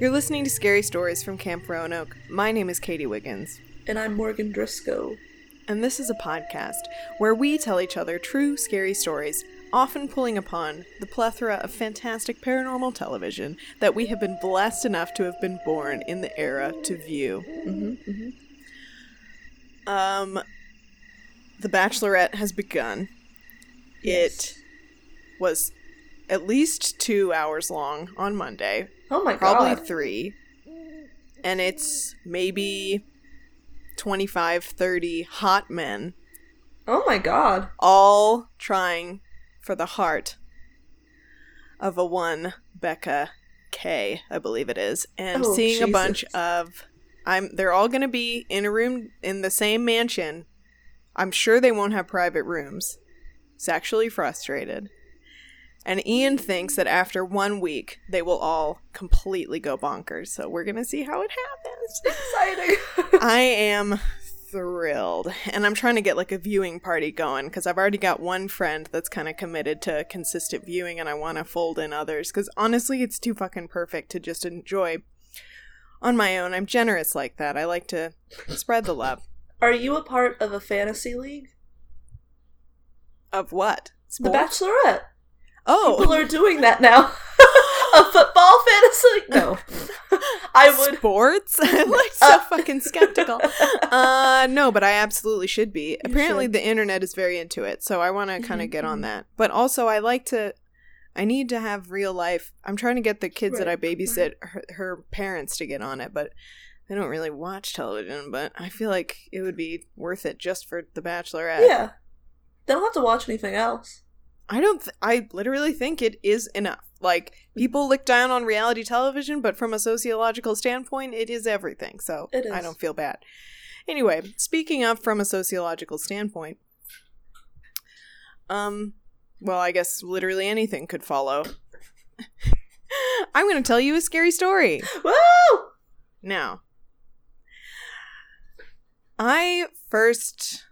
You're listening to Scary Stories from Camp Roanoke. My name is Katie Wiggins, And I'm Morgan Driscoll. and this is a podcast where we tell each other true scary stories, often pulling upon the plethora of fantastic paranormal television that we have been blessed enough to have been born in the era to view. Mm-hmm, mm-hmm. Um, The Bachelorette has begun. Yes. It was at least two hours long on Monday, Oh my god. probably god. three. And it's maybe 25, 30 hot men, Oh my god. all trying for the heart of a one Becca K, I believe it is, and Oh, seeing a bunch of I'm they're all going to be in a room in the same mansion. I'm sure they won't have private rooms. Sexually frustrated. And Ian thinks that after one week, they will all completely go bonkers. So we're going to see how it happens. Exciting. I am thrilled. And I'm trying to get like a viewing party going because I've already got one friend that's kind of committed to consistent viewing and I want to fold in others because honestly, it's too fucking perfect to just enjoy on my own. I'm generous like that. I like to spread the love. Are you a part of a fantasy league? Of what? The Bachelorette. Oh, People are doing that now. a football fantasy? No. I would. sports. I'm like so fucking skeptical. Uh, no, but I absolutely should be. Apparently, should. the internet is very into it, so I want to kind of get on mhm. that. But also, I like to. I need to have real life. I'm trying to get the kids that I Right, babysit her, her parents to get on it, but they don't really watch television. But I feel like it would be worth it just for The Bachelorette. Yeah. They don't have to watch anything else. I don't. Th- I literally think it is enough. Like people look down on reality television, but from a sociological standpoint, it is everything. So It I don't feel bad. Anyway, speaking of from a sociological standpoint, um, well, I guess literally anything could follow. I'm going to tell you a scary story Woo! now. I first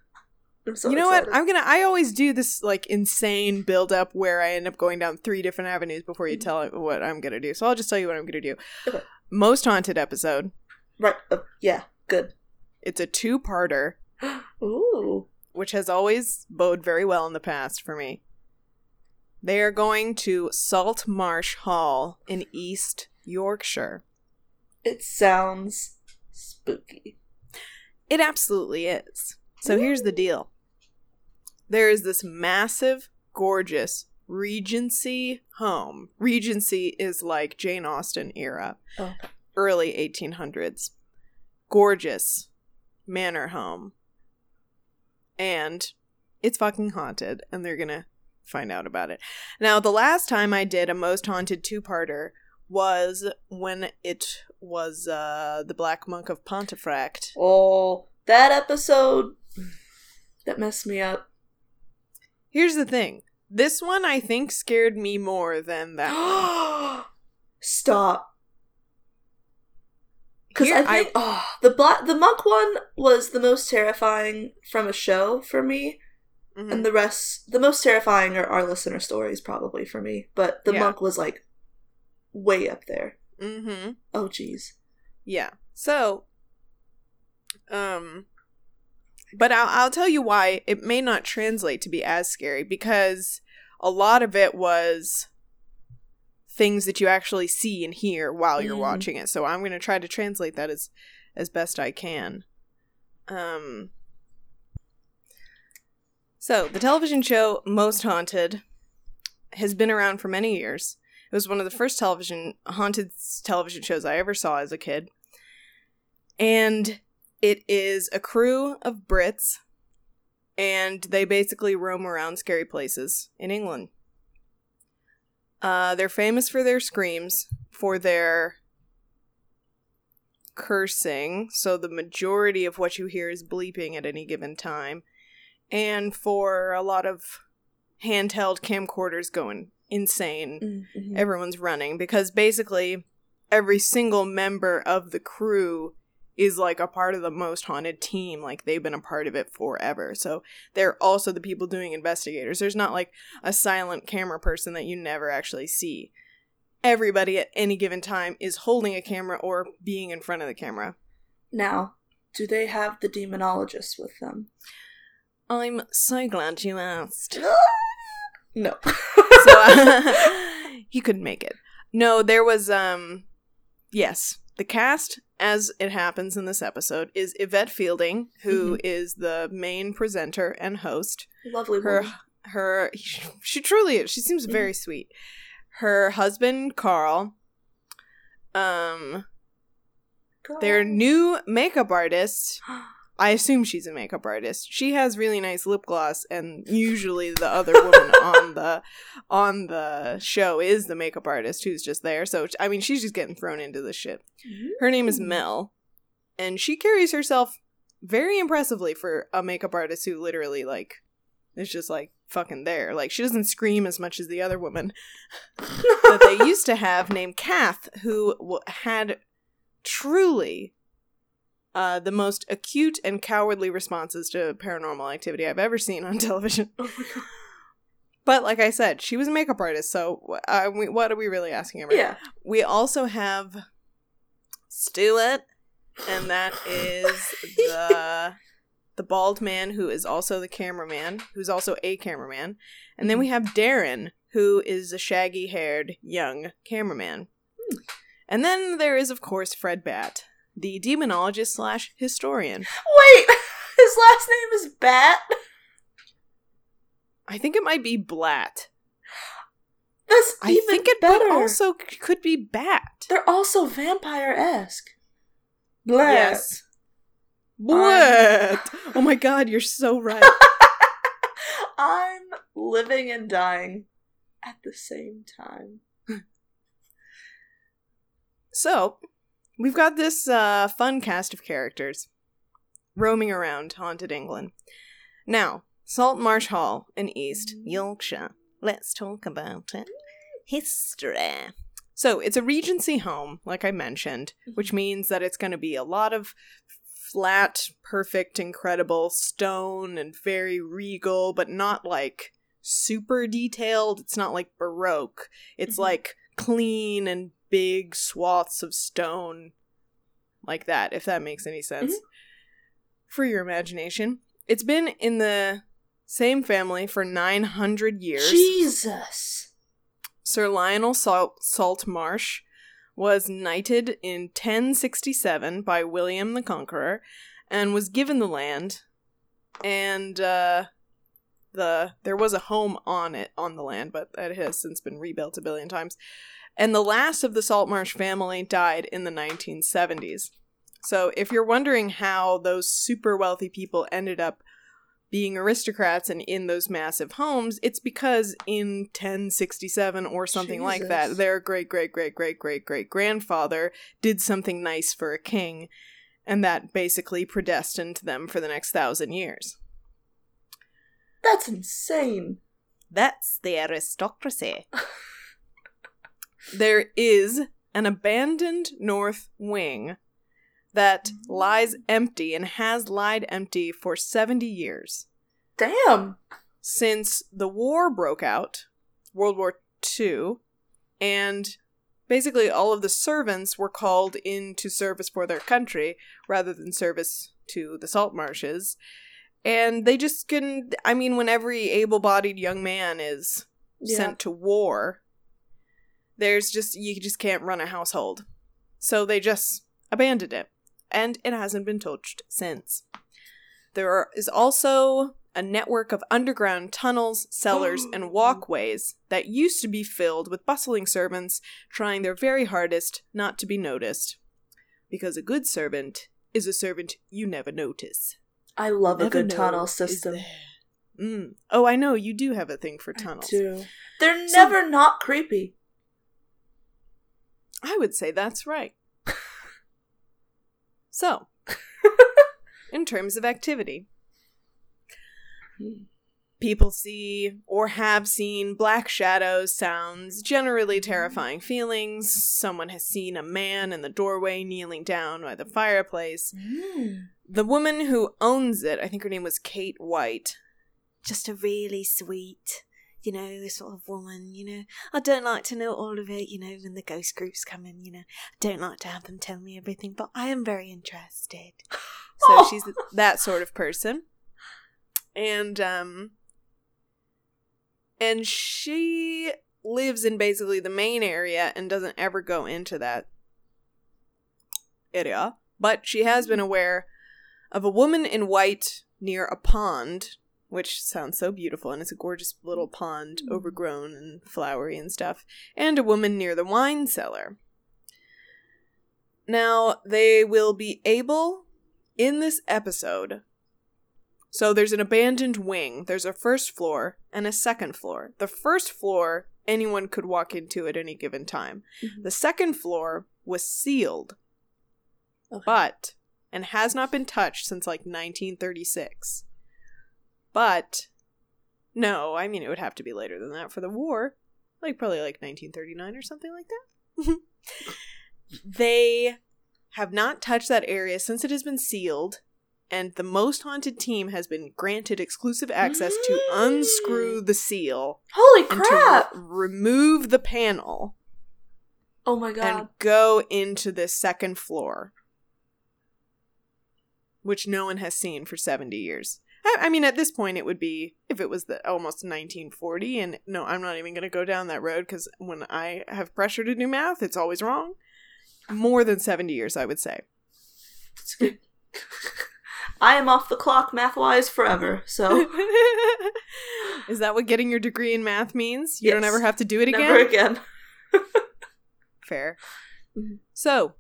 so you know excited. what? I'm gonna. I always do this like insane build up where I end up going down three different avenues before you Mhm. tell what I'm gonna do. So I'll just tell you what I'm gonna do. Okay. Most haunted episode. Right. Uh, yeah. Good. It's a two parter, Ooh. which has always bode very well in the past for me. They are going to Saltmarshe Hall in East Yorkshire. It sounds spooky. It absolutely is. So here's the deal. There is this massive, gorgeous Regency home. Regency is like Jane Austen era, Oh. early 1800s. Gorgeous manor home. And it's fucking haunted, and they're gonna find out about it. Now, the last time I did a most haunted two parter was when it was uh, the Black Monk of Pontefract. Oh, that episode that messed me up. Here's the thing. This one I think scared me more than that. Stop. Because I think oh, the black the monk one was the most terrifying from a show for me, Mhm. and the rest the most terrifying are our listener stories probably for me. But the Yeah. monk was like way up there. Mhm. Oh jeez. Yeah. So, um, but I'll I'll tell you why it may not translate to be as scary because a lot of it was things that you actually see and hear while you're Mhm. watching it. So I'm going to try to translate that as as best I can. Um. So the television show Most Haunted has been around for many years. It was one of the first television haunted television shows I ever saw as a kid. And it is a crew of Brits and they basically roam around scary places in England. Uh, they're famous for their screams, for their cursing, so the majority of what you hear is bleeping at any given time, and for a lot of handheld camcorders going insane Mhm. everyone's running because basically every single member of the crew is like a part of the most haunted team like they've been a part of it forever so they're also the people doing investigators there's not like a silent camera person that you never actually see everybody at any given time is holding a camera or being in front of the camera. Now, do they have the demonologist with them? I'm so glad you asked. no. so uh, he couldn't make it. No, there was um yes, the cast as it happens in this episode is Yvette Fielding, who is the main presenter and host. Lovely Her woman. her she truly is. She seems very sweet. Her husband Karl um their new makeup artist I assume she's a makeup artist. She has really nice lip gloss, and usually the other woman on the on the show is the makeup artist who's just there. So I mean, she's just getting thrown into this shit. Her name is Mm. Mel, and she carries herself very impressively for a makeup artist who literally like is just like fucking there. Like she doesn't scream as much as the other woman that they used to have named Kath, who w- had truly uh, the most acute and cowardly responses to paranormal activity I've ever seen on television. Oh. But like I said, she was a makeup artist, so uh, we, what are we really asking her? Yeah. We also have Stuart, and that is the the bald man who is also the cameraman, who's also a cameraman, and then we have Darren, who is a shaggy-haired young cameraman, and then there is of course Fred Batt, the demonologist slash historian. Wait, his last name is Bat? I think it might be Blatt. That's I even think it better. but also could be Bat. They're also vampire-esque. Blah. Yes. What? Oh my god, you're so right. I'm living and dying at the same time. So, we've got this uh, fun cast of characters roaming around haunted England. Now, Saltmarshe Hall in East Yorkshire. Let's talk about it. History. So, it's a Regency home, like I mentioned, which means that it's going to be a lot of flat, perfect, incredible stone and very regal, but not like super detailed. It's not like Baroque. It's Mhm. like clean and big swaths of stone like that, if that makes any sense. For your imagination. It's been in the same family for 900 years. Jesus. Sir Lionel Salt, Saltmarshe was knighted in 1067 by William the Conqueror and was given the land and uh the there was a home on it on the land but it has since been rebuilt a billion times and the last of the Saltmarshe family died in the 1970s. So if you're wondering how those super wealthy people ended up being aristocrats and in those massive homes, it's because in 1067 or something like that, their great great great great great great grandfather did something nice for a king, and that basically predestined them for the next thousand years. That's insane. That's the aristocracy. there is an abandoned north wing that lies empty and has lied empty for 70 years. Damn. since the war broke out, World War II, and basically all of the servants were called into service for their country rather than service to the Saltmarshes. And they just can, I mean, when every able bodied young man is Yeah. sent to war, there's just, you just can't run a household. So they just abandoned it. And it hasn't been touched since. There are, is also a network of underground tunnels, cellars, and walkways that used to be filled with bustling servants trying their very hardest not to be noticed. Because a good servant is a servant you never notice. I love a good tunnel system. Mm. Oh, I know you do have a thing for I tunnels. do. They're So- never not creepy. I would say that's right. so, in terms of activity, people see or have seen black shadows, sounds, generally terrifying feelings. Someone has seen a man in the doorway kneeling down by the fireplace. Mm. The woman who owns it, I think her name was Kate White, just a really sweet, you know, this sort of woman, you know. I don't like to know all of it, you know, when the ghost groups come in, you know. I don't like to have them tell me everything, but I am very interested. So she's that sort of person. And um and she lives in basically the main area and doesn't ever go into that area. But she has been aware of a woman in white near a pond, which sounds so beautiful, and it's a gorgeous little pond, overgrown and flowery and stuff, and a woman near the wine cellar. Now, they will be able, in this episode, so there's an abandoned wing. There's a first floor and a second floor. The first floor, anyone could walk into at any given time. Mhm. The second floor was sealed, Okay. but and has not been touched since like 1936. But no, I mean it would have to be later than that for the war, like probably like 1939 or something like that. they have not touched that area since it has been sealed, and the most haunted team has been granted exclusive access to unscrew the seal Holy crap! re- remove the panel oh my god. and go into the second floor, which no one has seen for 70 years. I, I mean, at this point, it would be if it was the almost 1940, and no, I'm not even going to go down that road because when I have pressure to do math, it's always wrong. More than 70 years, I would say. I am off the clock math wise forever, so Is that what getting your degree in math means? You don't ever have to do it again? never again. Fair. Mhm. So,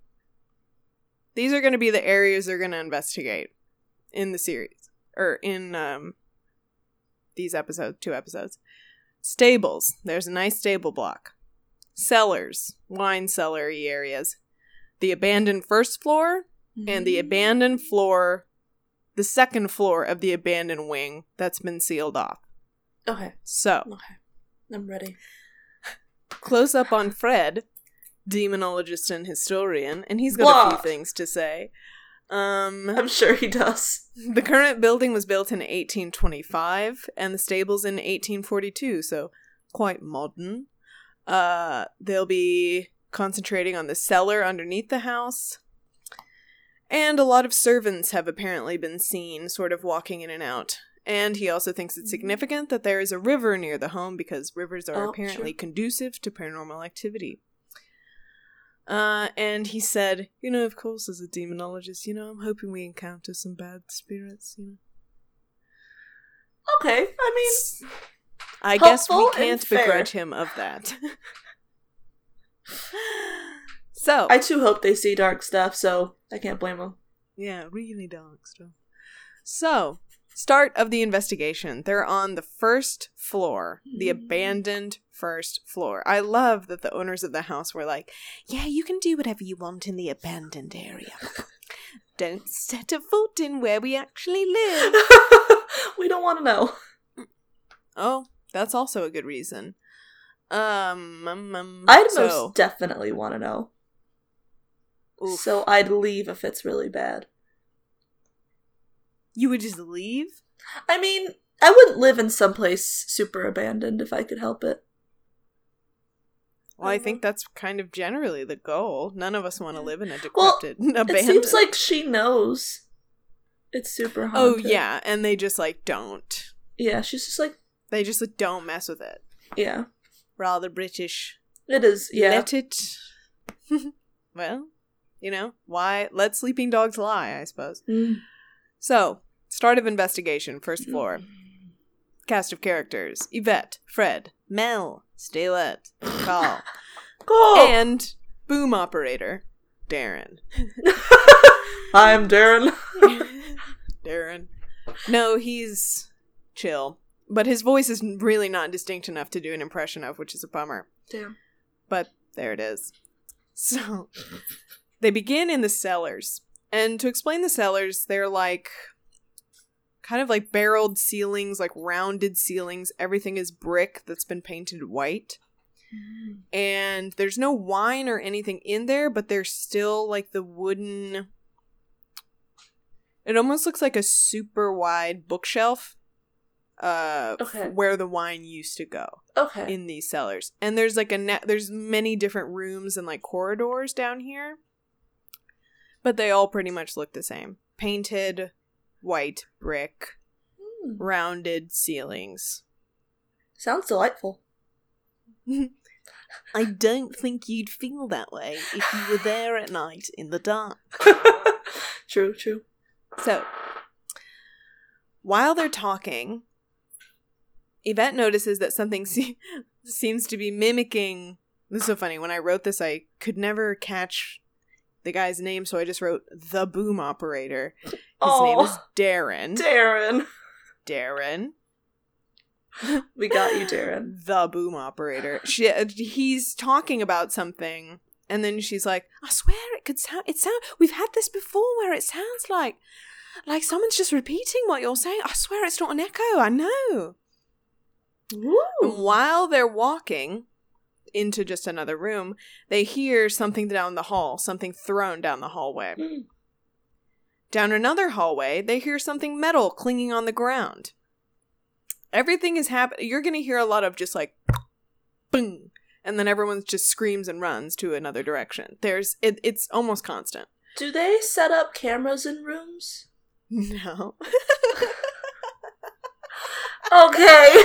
these are going to be the areas they're going to investigate in the series or in um these episodes, two episodes. Stables. There's a nice stable block. Cellars, wine cellary areas. The abandoned first floor and the abandoned floor, the second floor of the abandoned wing that's been sealed off. Okay, So, okay. I'm ready. close up on Fred, demonologist and historian, and he's got a few things to say. Um, I'm sure he does. the current building was built in 1825, and the stables in 1842, so quite modern. Uh, they'll be concentrating on the cellar underneath the house. And a lot of servants have apparently been seen sort of walking in and out. And he also thinks it's significant that there is a river near the home because rivers are Oh, apparently sure. conducive to paranormal activity. Uh, and he said, you know, of course, as a demonologist, you know, I'm hoping we encounter some bad spirits, you know. Okay, I mean, I guess we can't begrudge him of that. so, I too hope they see dark stuff, so I can't blame them. yeah, really dark stuff. So, start of the investigation. They're on the first floor, the Mhm. abandoned first floor. I love that the owners of the house were like, "Yeah, you can do whatever you want in the abandoned area. Don't set a foot in where we actually live." we don't want to know. Oh, that's also a good reason. Um, um, um, I'd so, most definitely want to know. oof. So I'd leave if it's really bad. You would just leave? I mean, I wouldn't live in someplace super abandoned if I could help it. Well, I Mhm. think that's kind of generally the goal. None of us want to live in a Well, decrepit, It seems like she knows it's super haunted. oh yeah, and they just like don't. Yeah, she's just like, They just like, don't mess with it. yeah. Rather British. It is, yeah. Let it. well, you know why? Let sleeping dogs lie. I suppose. Mm. So, start of investigation. First floor. Cast of characters: Yvette, Fred, Mel, Stalette, Karl, Cool. and boom operator Darren. I'm Darren. Darren. No, he's chill. But his voice is really not distinct enough to do an impression of, which is a bummer. Damn. But there it is. So they begin in the cellars. And to explain the cellars, they're like kind of like barreled ceilings, like rounded ceilings. Everything is brick that's been painted white. And there's no wine or anything in there, but there's still like the wooden. It almost looks like a super wide bookshelf uh Okay. where the wine used to go Okay. in these cellars. And there's like a net there's many different rooms and like corridors down here. But they all pretty much look the same. Painted white brick, Hmm. rounded ceilings. Sounds delightful. I don't think you'd feel that way if you were there at night in the dark. true, true. So, while they're talking, Yvette notices that something se- seems to be mimicking. This is so funny. When I wrote this, I could never catch the guy's name, so I just wrote the boom operator. His name is Oh, Darren. Darren. Darren, We got you, Darren. the boom operator. She, uh, he's talking about something, and then she's like, "I swear it could sound. It sound. We've had this before, where it sounds like, like someone's just repeating what you're saying. I swear it's not an echo. I know." And while they're walking into just another room, they hear something down the hall, something thrown down the hallway. Mm. Down another hallway, they hear something metal clinging on the ground. Everything is happening. You're going to hear a lot of just like boom, and then everyone just screams and runs to another direction. There's it, it's almost constant. Do they set up cameras in rooms? No. Okay.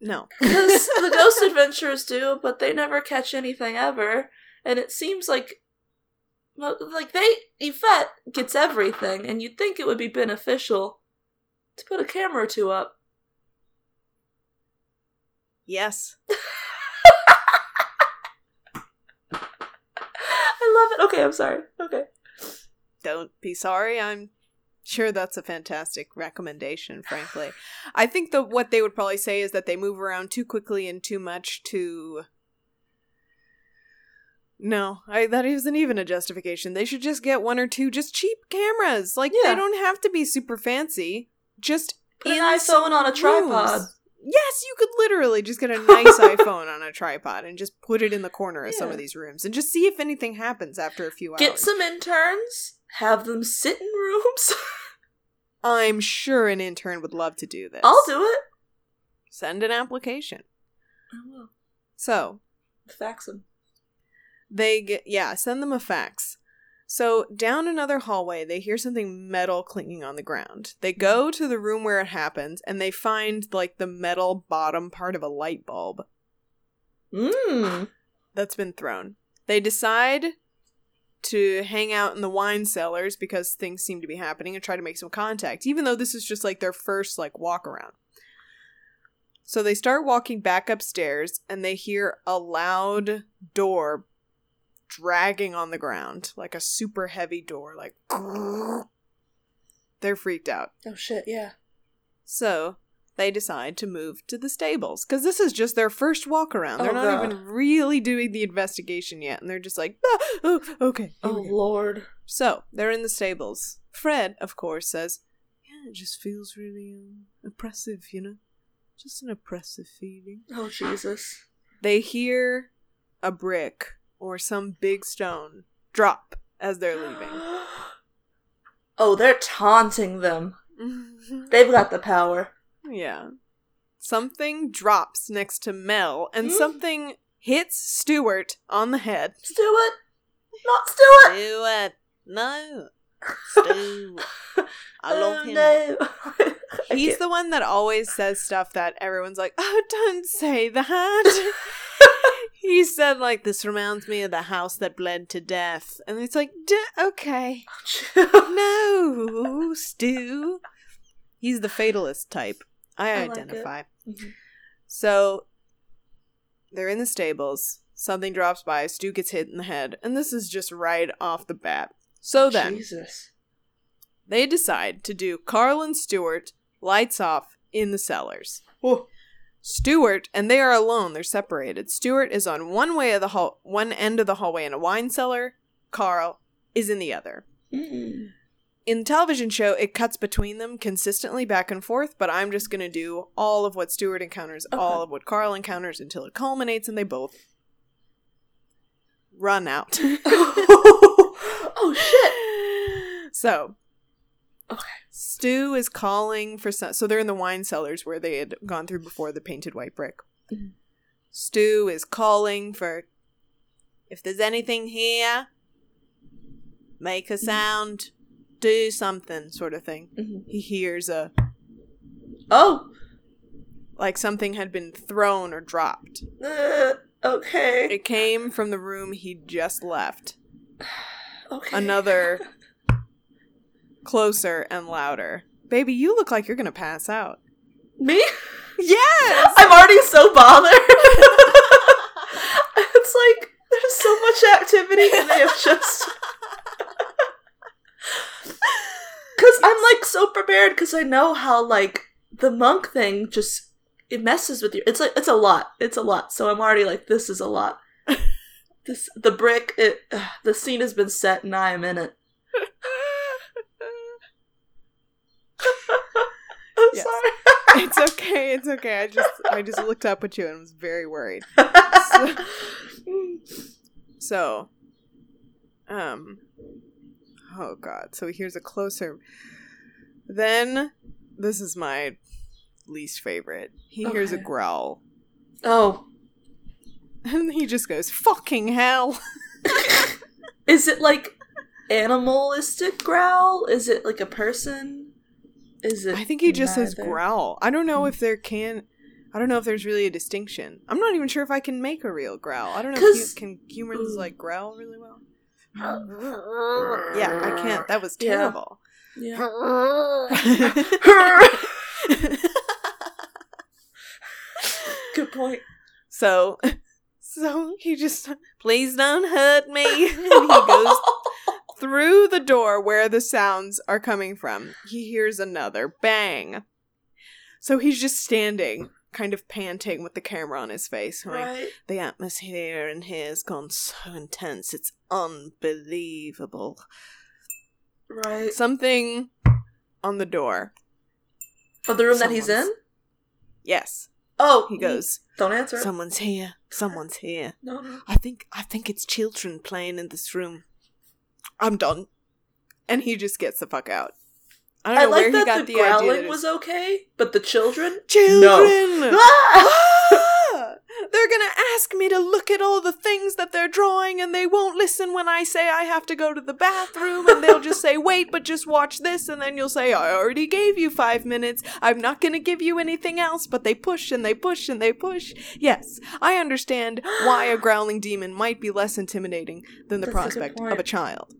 no. Because the ghost adventurers do, but they never catch anything ever. And it seems like, well, like they Yvette gets everything, and you'd think it would be beneficial to put a camera or two up. Yes. I love it. Okay, I'm sorry. Okay. don't be sorry. I'm sure that's a fantastic recommendation, frankly. I think that what they would probably say is that they move around too quickly and too much to No, I that isn't even a justification. They should just get one or two just cheap cameras. Like Yeah. they don't have to be super fancy. Just Put an iPhone on a tripod. rooms. Yes, you could literally just get a nice iPhone on a tripod and just put it in the corner of some of these rooms and just see if anything happens after a few hours. Get some interns, have them sit in rooms. I'm sure an intern would love to do this. I'll do it. Send an application. I will. So Fax them. They get yeah, send them a fax. So down another hallway, they hear something metal clinking on the ground. They hmm. go to the room where it happens, and they find like the metal bottom part of a light bulb Mmm. that's been thrown. They decide to hang out in the wine cellars because things seem to be happening and try to make some contact, even though this is just like their first like walk around. So they start walking back upstairs and they hear a loud door dragging on the ground, like a super heavy door, like they're freaked out. Oh shit, yeah. So they decide to move to the stables because this is just their first walk around. They're Oh, not God. even really doing the investigation yet, and they're just like, "Ah, oh, okay. Oh lord. So they're in the stables. Fred, of course, says, "Yeah, it just feels really um, oppressive, you know, just an oppressive feeling." Oh Jesus. They hear a brick or some big stone drop as they're leaving. oh, they're taunting them. They've got the power. Yeah. Something drops next to Mel, and Mm. something hits Stuart on the head. Stuart! Not Stewart! Stuart, no. Stuart. I love oh, him. No. He's the one that always says stuff that everyone's like, oh, don't say that. He said, like, this reminds me of the house that bled to death. And it's like, okay. No, Stu. He's the fatalist type. I, I like identify. Mhm. So they're in the stables. Something drops by. Stu gets hit in the head. And this is just right off the bat. So then Jesus. they decide to do Karl and Stuart lights off in the cellars. Oh. Stuart and they are alone. They're separated. Stuart is on one way of the hall, one end of the hallway in a wine cellar. Karl is in the other. Mm. In the television show, it cuts between them consistently back and forth, but I'm just going to do all of what Stuart encounters, all of what Karl encounters until it culminates and they both run out. oh shit. so, Okay. Stu is calling for some. So they're in the wine cellars where they had gone through before the painted white brick. Stu is calling for. If there's anything here, make a sound, do something, sort of thing. Mhm. He hears a Oh. like something had been thrown or dropped. Uh, okay. It came from the room he just left. Okay. Another closer and louder. Baby, you look like you're gonna pass out. Me? Yes. I'm already so bothered. it's like there's so much activity and they have just Cuz I'm like so prepared cuz I know how like the monk thing just it messes with you. It's like it's a lot. It's a lot. So I'm already like this is a lot. this the brick it the scene has been set and I am in it. I'm Yes. sorry. it's okay. It's okay. I just I just looked up at you and was very worried. So, um, oh god. So here's a closer. Then this is my least favorite. He hears a growl oh, and he just goes, "Fucking hell!" is it like animalistic growl? Is it like a person? Is it? I think he just says growl. I don't know if hmm. there can. I don't know if there's really a distinction. I'm not even sure if I can make a real growl. I don't know if you, can humans like growl really well. Yeah, I can't. That was Yeah. terrible. Yeah. Good point. so, so he just please don't hurt me. and he goes through the door where the sounds are coming from. He hears another bang. So he's just standing, kind of panting with the camera on his face, Right. The atmosphere in here has gone so intense, it's unbelievable. Right. Something on the door. Of the room that he's in. Yes. Oh, He goes, Don't answer. it. Someone's here. Someone's here. No, no. I think I think it's children playing in this room. I'm done. And he just gets the fuck out. I don't I know where like that got the, the, growling was okay, but the children. children. Ah! They're gonna ask me to look at all the things that they're drawing, and they won't listen when I say I have to go to the bathroom, and they'll just say, "Wait, but just watch this," and then you'll say, "I already gave you five minutes. I'm not gonna give you anything else." But they push and they push and they push. Yes, I understand why a growling demon might be less intimidating than the That's prospect point. of a child.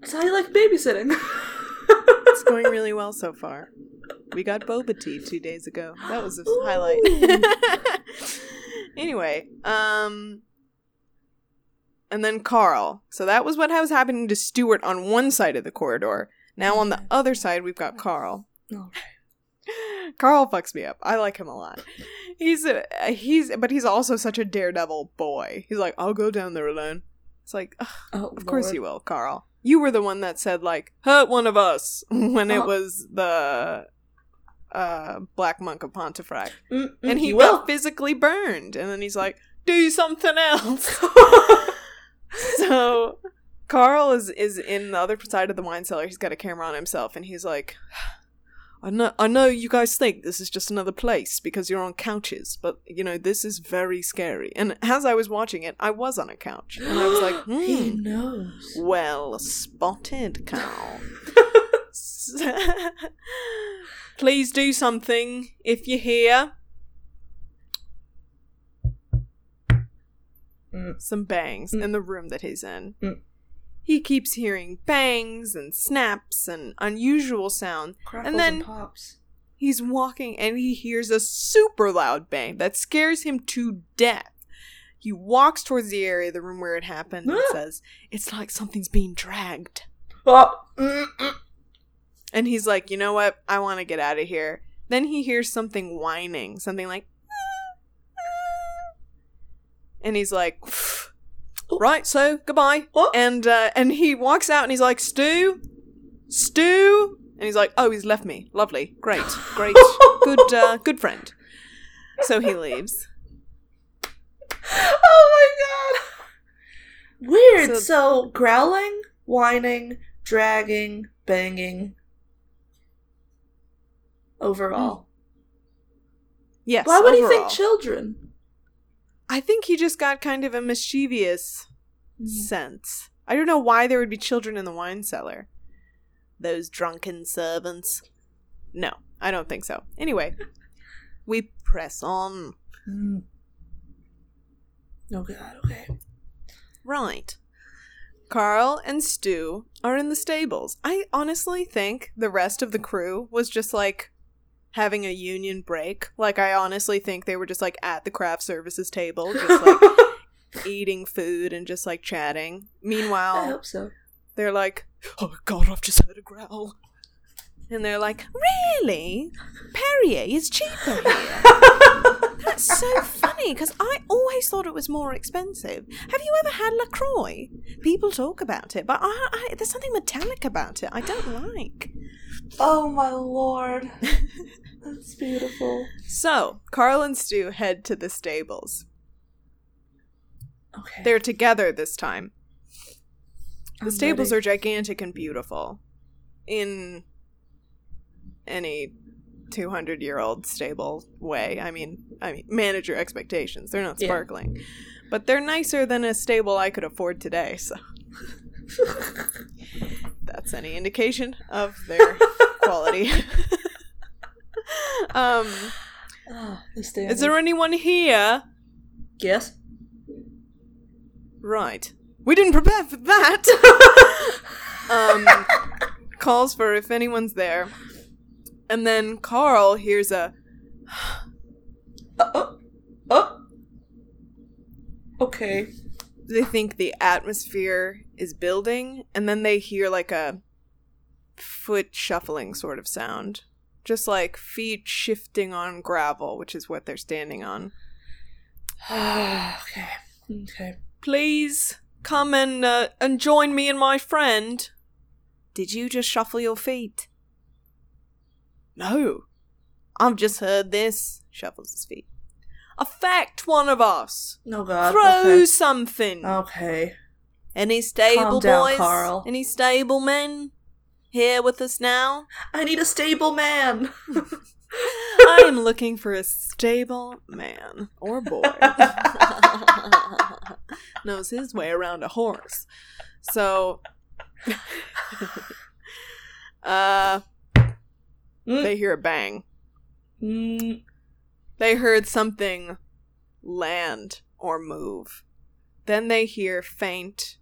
That's how you like babysitting. It's going really well so far. We got boba tea two days ago. That was a Ooh. highlight. anyway, um, and then Karl. So that was what was happening to Stuart on one side of the corridor. Now on the other side, we've got Karl. Karl fucks me up. I like him a lot. He's a he's, but he's also such a daredevil boy. He's like, I'll go down there alone. It's like, Oh, of course you will, Carl. You were the one that said like hurt one of us when it Uh-huh. was the uh black monk of Pontefract. Mm, And he got will. physically burned. And then he's like, do something else. so Karl is is in the other side of the wine cellar. He's got a camera on himself and he's like I know I know you guys think this is just another place because you're on couches, but you know, this is very scary. And as I was watching it, I was on a couch. And I was like, he hmm. knows. Well spotted, Karl. Please do something if you're here. Mm. Some bangs Mm. in the room that he's in. Mm. He keeps hearing bangs and snaps and unusual sound. Crackles then- and pops. He's walking and he hears a super loud bang that scares him to death. He walks towards the area of the room where it happened and says, It's like something's being dragged. Oh. And he's like, you know what? I want to get out of here. Then he hears something whining, something like, and he's like, right, so goodbye. What? And uh, and he walks out and he's like, Stu, Stu, and he's like, oh, he's left me. Lovely, great, great, good, uh, good friend. So he leaves. oh my god. Weird. So- So, growling, whining, dragging, banging, overall. Yes. Why would he think children? I think he just got kind of a mischievous Mm. sense. I don't know why there would be children in the wine cellar. Those drunken servants. No, I don't think so. Anyway, we press on. Mm. Oh god, okay. Right. Karl and Stu are in the stables. I honestly think the rest of the crew was just like having a union break. Like, I honestly think they were just like at the craft services table, just like eating food and just like chatting. Meanwhile, I hope so. they're like, oh god, I've just heard a growl. And they're like, really? Perrier is cheaper here. That's so funny because I always thought it was more expensive. Have you ever had LaCroix? People talk about it, but I, I, there's something metallic about it I don't like. oh my lord. That's beautiful. So, Karl and Stu head to the stables. Okay. They're together this time. The I'm stables ready. are gigantic and beautiful. In any 200 year old stable way. I mean, I mean, manage your expectations. They're not Yeah. sparkling. But they're nicer than a stable I could afford today, so that's any indication of their quality. um, oh, is there anyone here? Yes. Right. We didn't prepare for that. um, calls for if anyone's there. And then Karl hears a Uh, oh. Oh. Okay. they think the atmosphere is building and then they hear like a foot shuffling sort of sound. Just like feet shifting on gravel, which is what they're standing on. okay. Okay. Please come and uh, and join me and my friend. Did you just shuffle your feet? No. I've just heard this. Shuffles his feet. Affect one of us. No god. Throw okay. something. Okay. Any stable Calm down, boys? Karl. Any stable men here with us now? I need a stable man. I am looking for a stable man or boy. Knows his way around a horse. So uh Mm. they hear a bang. Mm, They heard something land or move. Then they hear faint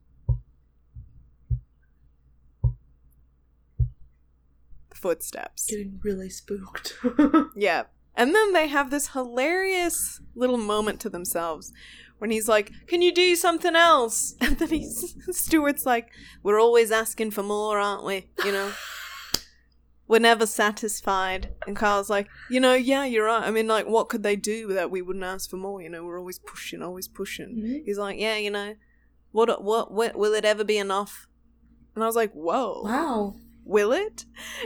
footsteps. getting really spooked. Yeah. And then they have this hilarious little moment to themselves when he's like, Can you do something else? And then he's, Stuart's like, We're always asking for more, aren't we? You know? We're never satisfied. And Karl's like, You know, yeah, you're right. I mean, like, what could they do that we wouldn't ask for more? You know, we're always pushing, always pushing. Mhm. He's like, Yeah, you know, what, what, what, will it ever be enough? And I was like, Whoa wow. Will it?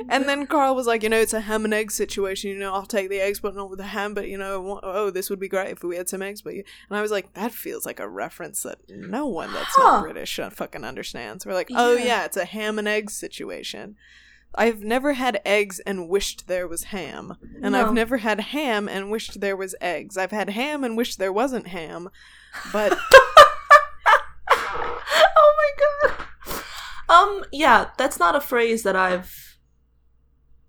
And then Karl was like, you know, it's a ham and egg situation. You know, I'll take the eggs, but not with the ham. But you know, oh, this would be great if we had some eggs. But you, and I was like, that feels like a reference that no one that's Huh. not British uh, fucking understands. We're like, oh Yeah. yeah, it's a ham and egg situation. I've never had eggs and wished there was ham, and No. I've never had ham and wished there was eggs. I've had ham and wished there wasn't ham, but oh my god. Um, yeah, that's not a phrase that I've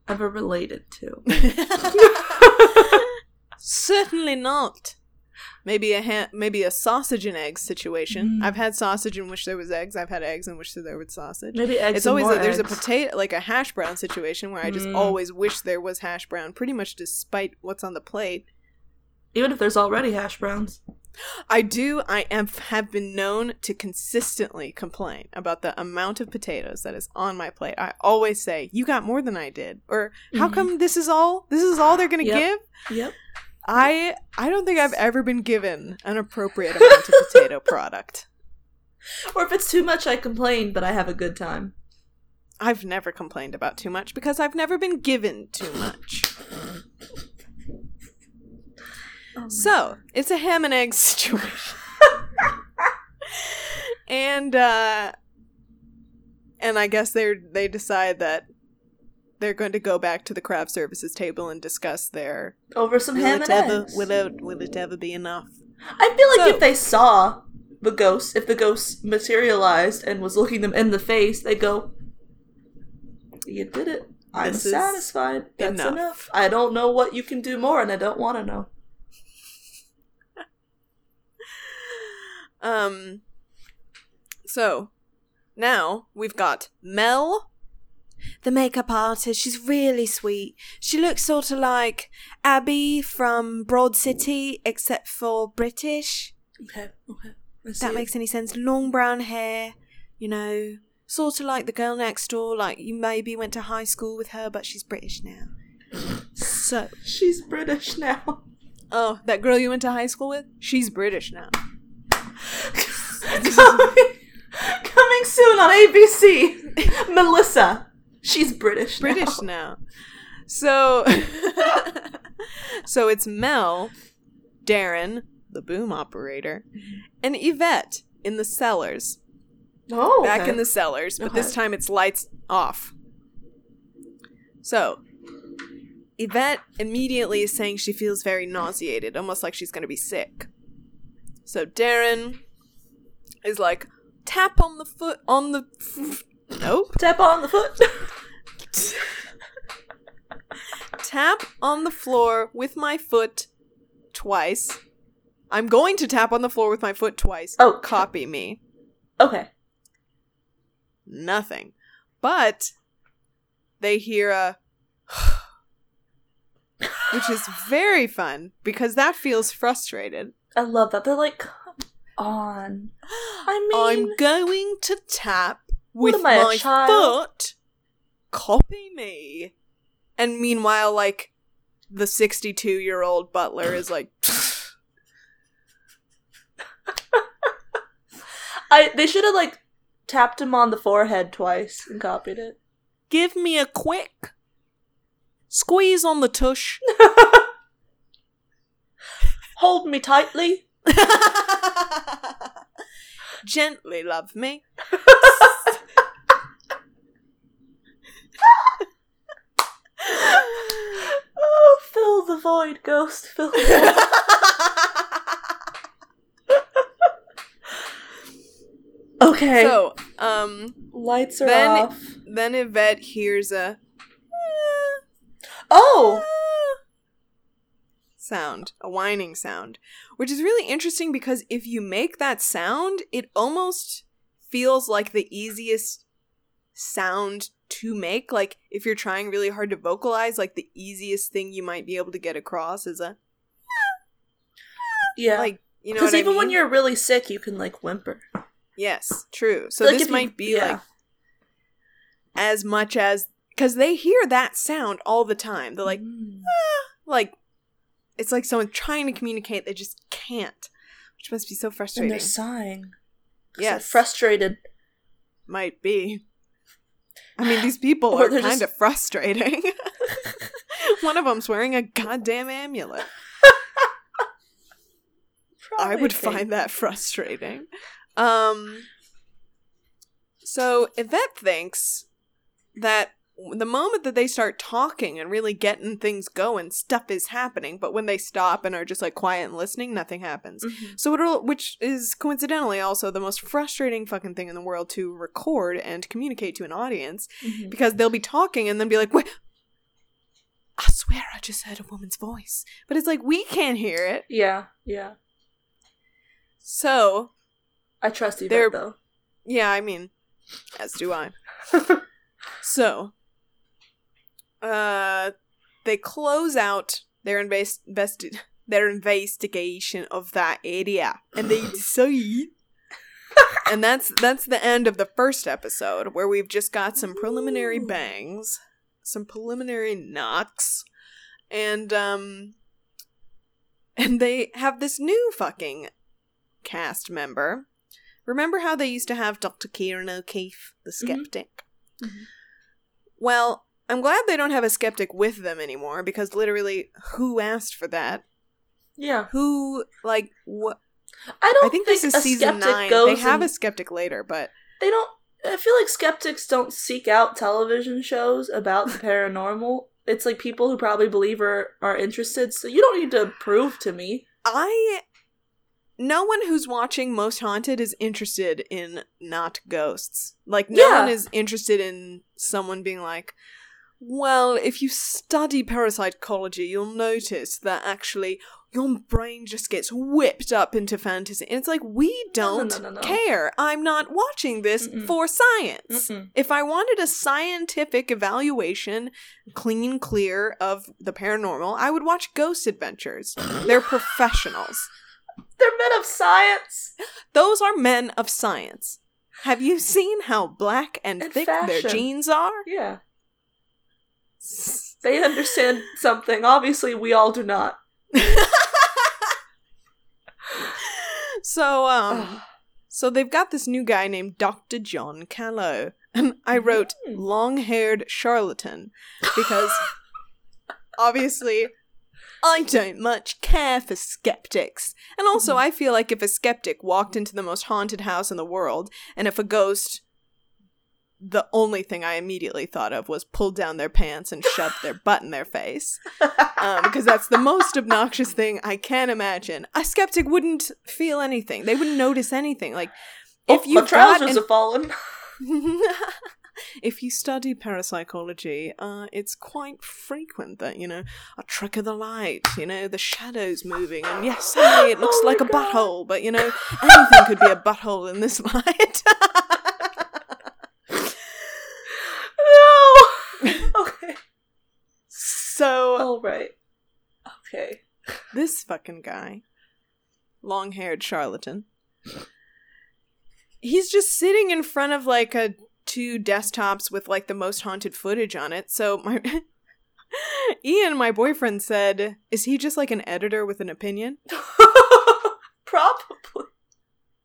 ever related to. Certainly not. Maybe a ha- maybe a sausage and eggs situation. Mm. I've had sausage and wish there was eggs. I've had eggs and wish that there was sausage. Maybe eggs. it's and always there's a potato like a hash brown situation where I just Mm. always wish there was hash brown, pretty much despite what's on the plate. Even if there's already hash browns. I do. I am have been known to consistently complain about the amount of potatoes that is on my plate. I always say, "You got more than I did," or "How Mhm. come this is all? This is all they're gonna Yep. give?" Yep. I I don't think I've ever been given an appropriate amount of potato product. Or if it's too much, I complain, but I have a good time. I've never complained about too much because I've never been given too much. Oh So it's a ham and egg situation, and uh, and I guess they they decide that they're going to go back to the craft services table and discuss their Over some ham and ever eggs. will it, will it ever be enough? I feel like So- if they saw the ghost, if the ghost materialized and was looking them in the face, they go, "You did it. I'm satisfied. That's enough." enough. I don't know what you can do more, and I don't want to know." Um so now we've got Mel the makeup artist. She's really sweet. She looks sort of like Abby from Broad City except for British. Okay, okay. If that it. makes any sense. Long brown hair, you know, sort of like the girl next door. Like you maybe went to high school with her, but she's British now. So, She's British now. oh, that girl you went to high school with, she's British now. coming, coming soon on ABC. Melissa. She's British. now. British now. So, so it's Mel, Darren, the boom operator, and Yvette in the cellars. Oh, back okay. in the cellars, but this time it's lights off. So, Yvette immediately is saying she feels very nauseated, almost like she's going to be sick. So Darren is like, tap on the foot, on the. F- nope. tap on the foot. tap on the floor with my foot twice. I'm going to tap on the floor with my foot twice. Oh. Copy me. okay. nothing. But they hear a which is very fun because that feels frustrated. I love that. They're like, come on. I mean, I'm going to tap with am I, a my foot. Copy me. And meanwhile, like the 62 year old butler is like, I they should have like tapped him on the forehead twice and copied it. give me a quick squeeze on the tush. Hold me tightly. Gently love me. Oh, fill the void, ghost. Fill the void. okay. so, um, lights are then- off. then Yvette hears a Oh, sound, a whining sound, which is really interesting because if you make that sound, it almost feels like the easiest sound to make. Like if you're trying really hard to vocalize, like the easiest thing you might be able to get across is a yeah. like you know because what I even when you're really sick, you can like whimper. yes, true. So Like, this if you- might be yeah. like as much as because they hear that sound all the time. They're like Mm. like it's like someone trying to communicate they just can't which must be so frustrating. and they're sighing. they're frustrated. might be i mean these people are kind just- of frustrating one of them's wearing a goddamn amulet i would find that frustrating um so yvette thinks that the moment that they start talking and really getting things going stuff is happening but when they stop and are just like quiet and listening nothing happens Mhm. So it'll, which is coincidentally also the most frustrating fucking thing in the world to record and communicate to an audience Mhm. because they'll be talking and then be like, "Wait, I swear I just heard a woman's voice," but it's like we can't hear it. Yeah, yeah. So I trust you, though. yeah, I mean, as do I. So, uh, they close out their invest their investigation of that area, and they decide. and that's that's the end of the first episode, where we've just got some preliminary bangs, some preliminary knocks, and um, and they have this new fucking cast member. Remember how they used to have Dr. Ciarán O'Keeffe, the skeptic? Mhm. Well, I'm glad they don't have a skeptic with them anymore because literally, who asked for that? yeah, Who, like, what? I don't. I think this is a season nine. Goes They have a skeptic later, but They don't. I feel like skeptics don't seek out television shows about the paranormal. It's like people who probably believe are are interested. So you don't need to prove to me. I no one who's watching Most Haunted is interested in not ghosts. Like no Yeah. one is interested in someone being like, well, if you study parapsychology, you'll notice that actually your brain just gets whipped up into fantasy. And it's like we don't no, no, no. care. I'm not watching this Mm-mm. for science. Mm-mm. If I wanted a scientific evaluation, clean, clear of the paranormal, I would watch Ghost Adventures. They're professionals. They're men of science. Those are men of science. Have you seen how black and, And thick their jeans are? Yeah, they understand something. Obviously, we all do not. so, um, so they've got this new guy named Dr. John Callow. And I wrote Mm. long haired charlatan because obviously I don't much care for skeptics. And also, Mhm. I feel like if a skeptic walked into the most haunted house in the world, and if a ghost, the only thing I immediately thought of was pull down their pants and shove their butt in their face. Um, because that's the most obnoxious thing I can imagine. A skeptic wouldn't feel anything, they wouldn't notice anything. Like, Oh, if my you've got trousers an- have fallen. if you study parapsychology, uh, it's quite frequent that, you know, a trick of the light, you know, the shadows moving, and yes, suddenly it looks Oh my like a butthole, but, you know, anything could be a butthole in this light. no. okay. so, All right. Okay. this fucking guy, long haired charlatan, he's just sitting in front of like a two desktops with like the most haunted footage on it. So my Ian, my boyfriend, said, "Is he just like an editor with an opinion?" Probably.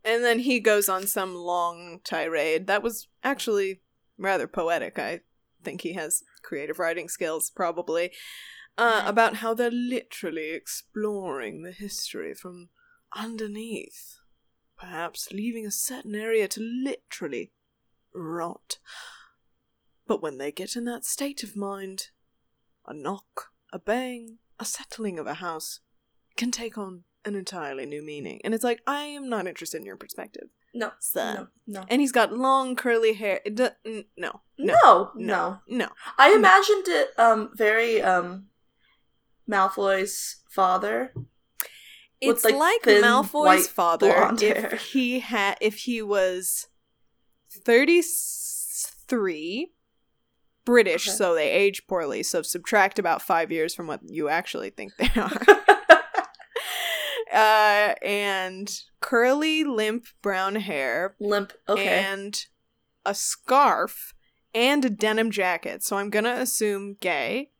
And then he goes on some long tirade that was actually rather poetic. I think he has creative writing skills, probably, uh, about how they're literally exploring the history from underneath, perhaps leaving a certain area to literally rot. But when they get in that state of mind, a knock, a bang, a settling of a house can take on an entirely new meaning. And it's like, I am not interested in your perspective. No. son. No. No. And he's got long curly hair. It no, no, No. no, No. I imagined it um very um Malfoy's father. With, It's like, like, thin, Malfoy's father if hair. he had if he was thirty three. British, Okay. so they age poorly. So subtract about five years from what you actually think they are. uh, and curly, limp brown hair, Limp. Okay. and a scarf and a denim jacket. So I'm gonna assume gay.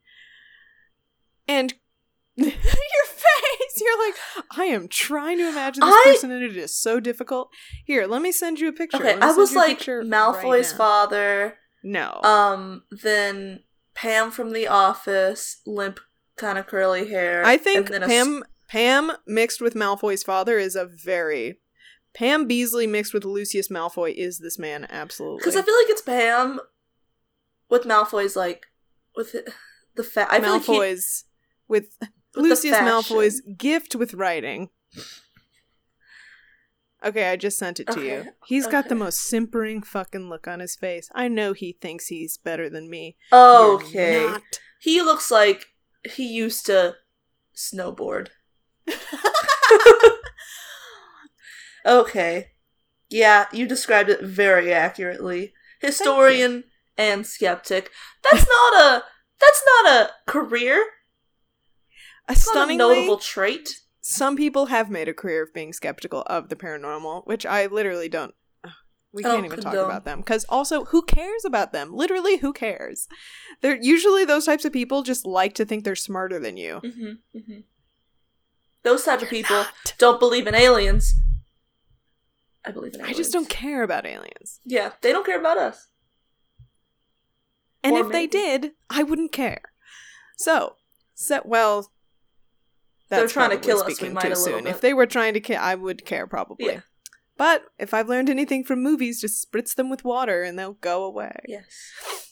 And your face, you're like, I am trying to imagine this I- person, and it is so difficult. Here, let me send you a picture. okay. I was like Malfoy's right father. No, Um. Then Pam from The Office. Limp, kind of curly hair. I think and then a Pam Pam mixed with Malfoy's father is a very Pam Beesly mixed with Lucius Malfoy is this man absolutely. Because I feel like it's Pam with Malfoy's like with the- fat. I like he, Malfoy's with with Lucius. Malfoy's gift with writing. Okay, I just sent it to you. Okay, He's got the most simpering fucking look on his face. I know he thinks he's better than me. Okay. He looks like he used to snowboard. Okay. Yeah, you described it very accurately. Historian and skeptic. That's not a that's not a career. A Stunningly, notable trait. some people have made a career of being skeptical of the paranormal, which I literally don't. ugh, We can't don't even talk condone. about them because also, who cares about them? Literally, who cares? They're usually those types of people just like to think they're smarter than you. Mm-hmm, mm-hmm. Those type of people Not. don't believe in aliens. I believe in aliens. I just don't care about aliens. Yeah, they don't care about us. And Or if they did, I wouldn't care. So, so well, They're trying to kill us, we might too soon. bit. If they were trying to kill, I would care probably. Yeah. But if I've learned anything from movies, just spritz them with water and they'll go away. Yes.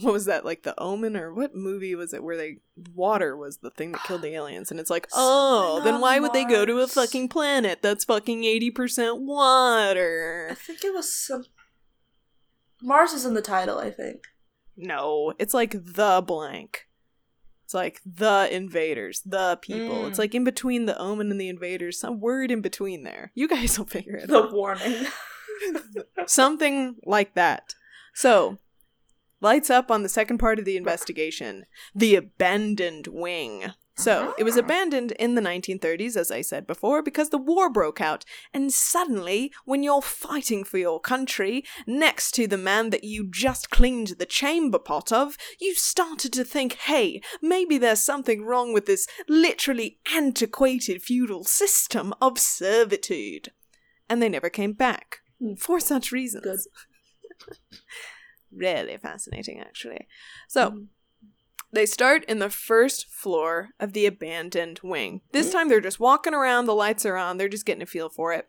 What was that, like the Omen, or what movie was it where they water was the thing that killed the aliens? And it's like, oh, then why would they go to a fucking planet that's fucking eighty percent water? I think it was some. Mars is in the title, I think. No, it's like the blank. It's like the invaders, the people. Mm. It's like in between the omen and the invaders, some word in between there. You guys will figure it The out. The warning. Something like that. So, lights up on the second part of the investigation the abandoned wing. So, it was abandoned in the 1930s, as I said before, because the war broke out. And suddenly, when you're fighting for your country, next to the man that you just cleaned the chamber pot of, you started to think, hey, maybe there's something wrong with this literally antiquated feudal system of servitude. And they never came back. Hmm. For such reasons. Really fascinating, actually. So, Mhm. They start in the first floor of the abandoned wing. This time they're just walking around, the lights are on, they're just getting a feel for it.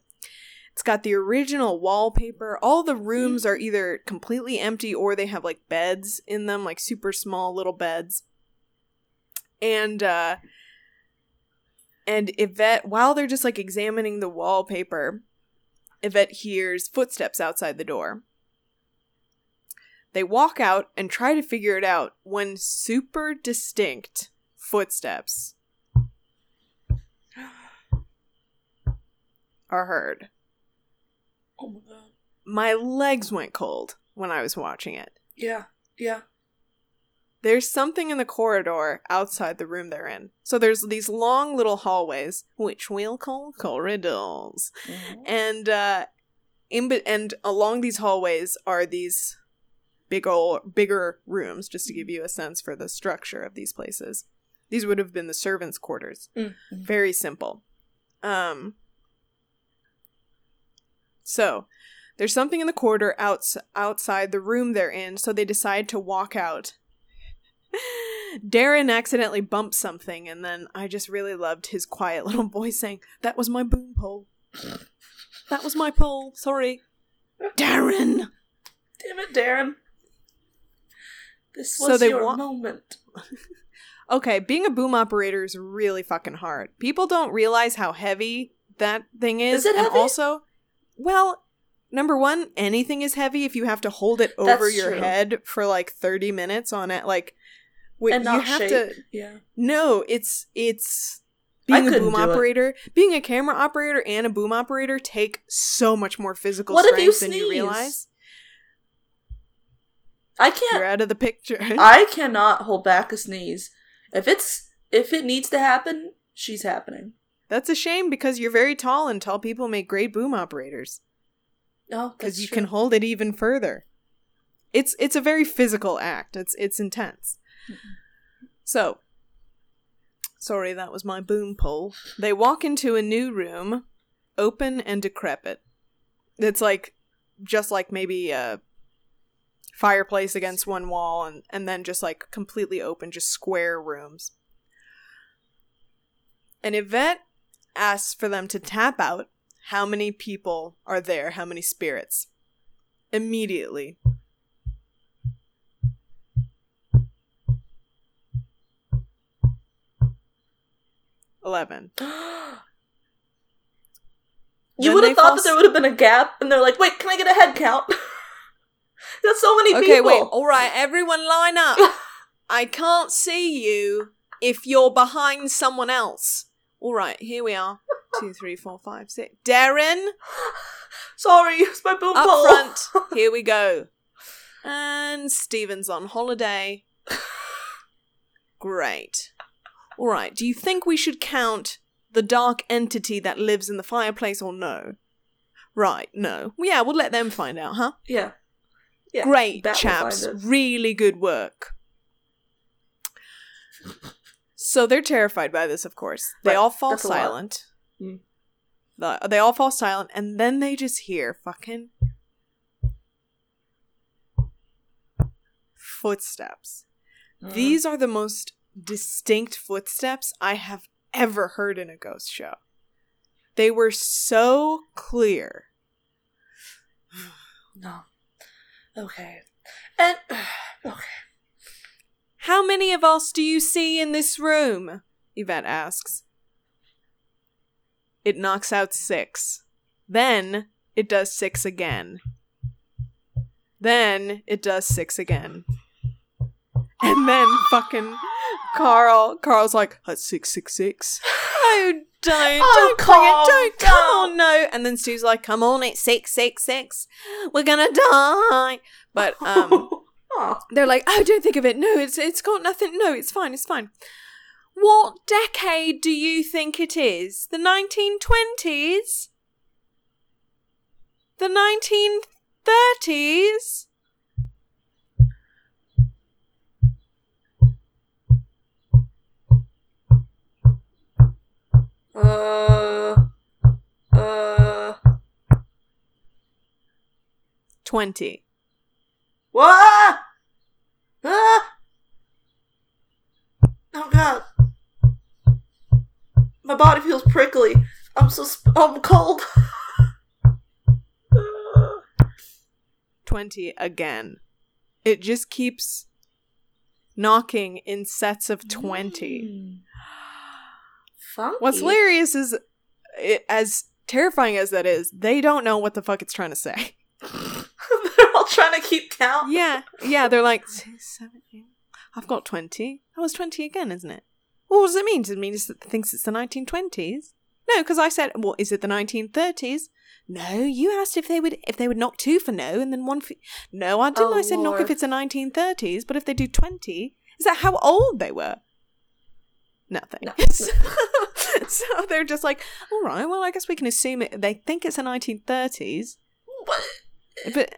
It's got the original wallpaper. All the rooms are either completely empty or they have like beds in them, like super small little beds. And uh and Yvette, while they're just like examining the wallpaper, Yvette hears footsteps outside the door. They walk out and try to figure it out when super distinct footsteps are heard. Oh my god. My legs went cold when I was watching it. Yeah. Yeah. There's something in the corridor outside the room they're in. So there's these long little hallways, which we'll call corridors. Mhm. and uh in and along these hallways are these big old bigger rooms just to give you a sense for the structure of these places these would have been the servants quarters Mhm. very simple um so there's something in the corridor outs- outside the room they're in so they decide to walk out Darren accidentally bumps something, and then I just really loved his quiet little voice saying, That was my boom pole. That was my pole. Sorry. Darren! Damn it, Darren. This So they your wa- moment. Okay, being a boom operator is really fucking hard. People don't realize how heavy that thing is. Is it and heavy? also, well, number one, anything is heavy if you have to hold it over That's your true. head for like 30 minutes on it. Like, wait, and you have shake. to. Yeah. No, it's it's being a boom do it. operator, being a camera operator and a boom operator take so much more physical What strength than you realize. I You're can't. out of the picture. I cannot hold back a sneeze. If it's if it needs to happen, she's happening. That's a shame because you're very tall and tall people make great boom operators oh, No, because you true. can hold it even further. It's it's a very physical act. It's it's intense. Mm-hmm. So, sorry, that was my boom pole. They walk into a new room, open and decrepit. It's like just like maybe a fireplace against one wall and and then just like completely open, just square rooms. And Yvette asks for them to tap out how many people are there, how many spirits. Immediately. Eleven. you would have thought fall that there would have been a gap, and they're like, "Wait, can I get a head count?" That's so many Okay, people. Okay, wait. All right, everyone line up. I can't see you if you're behind someone else. All right, here we are. Two, three, four, five, six. Darren, Sorry, it's my boom up front. Here we go. And Steven's on holiday. Great. All right, do you think we should count the dark entity that lives in the fireplace or no? Right, no. Yeah, we'll let them find out, huh? yeah. Yeah. Great, chaps. Really good work. So they're terrified by this, of course. They Right, all fall that's silent. Mm. The- They all fall silent, and then they just hear fucking footsteps. Mm. These are the most distinct footsteps I have ever heard in a ghost show. They were so clear No. Okay. And okay. How many of us do you see in this room? Yvette asks. It knocks out six. Then it does six again. Then it does six again. And then fucking Karl Karl's like, that's six six six. Oh don't, Oh, don't bring it, don't come on, no. And then Stu's like, come on, it's six six six. We're gonna die. But um oh. they're like, oh, don't think of it. No, it's it's got nothing. No, it's fine. It's fine. What decade do you think it is? The 1920s? The 1930s? Uh. Uh. 20. What? Ah! Oh god. My body feels prickly. I'm so sp- I'm cold. 20 again. It just keeps knocking in sets of 20. Mm. Funky. What's hilarious is, it, as terrifying as that is, they don't know what the fuck it's trying to say. They're all trying to keep count. Yeah, yeah, they're like, "Six. I've got 20. That was 20 again, isn't it? Well, what does it mean? Does it mean it thinks it's the 1920s? No, because I said, well, is it the 1930s? No, you asked if they would if they would knock two for no and then one for. No, I didn't. Oh, I said knock if it's the 1930s, but if they do 20, is that how old they were? Nothing. No. so they're just like, all right, well, I guess we can assume it. They think it's the 1930s, But but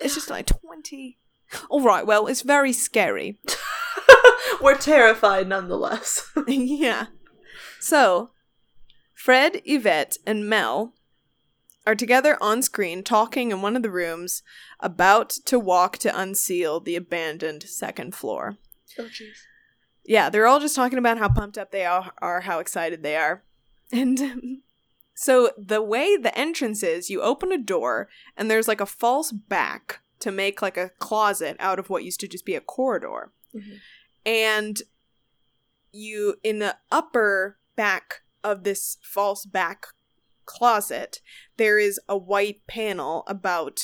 it's just like 20. All right, well, it's very scary. we're terrified nonetheless. yeah. So, Fred, Yvette, and Mel are together on screen talking in one of the rooms about to walk to unseal the abandoned second floor. oh jeez. Yeah, they're all just talking about how pumped up they are, are how excited they are. And um, so the way the entrance is, you open a door and there's like a false back to make like a closet out of what used to just be a corridor. Mhm. And you in the upper back of this false back closet, there is a white panel about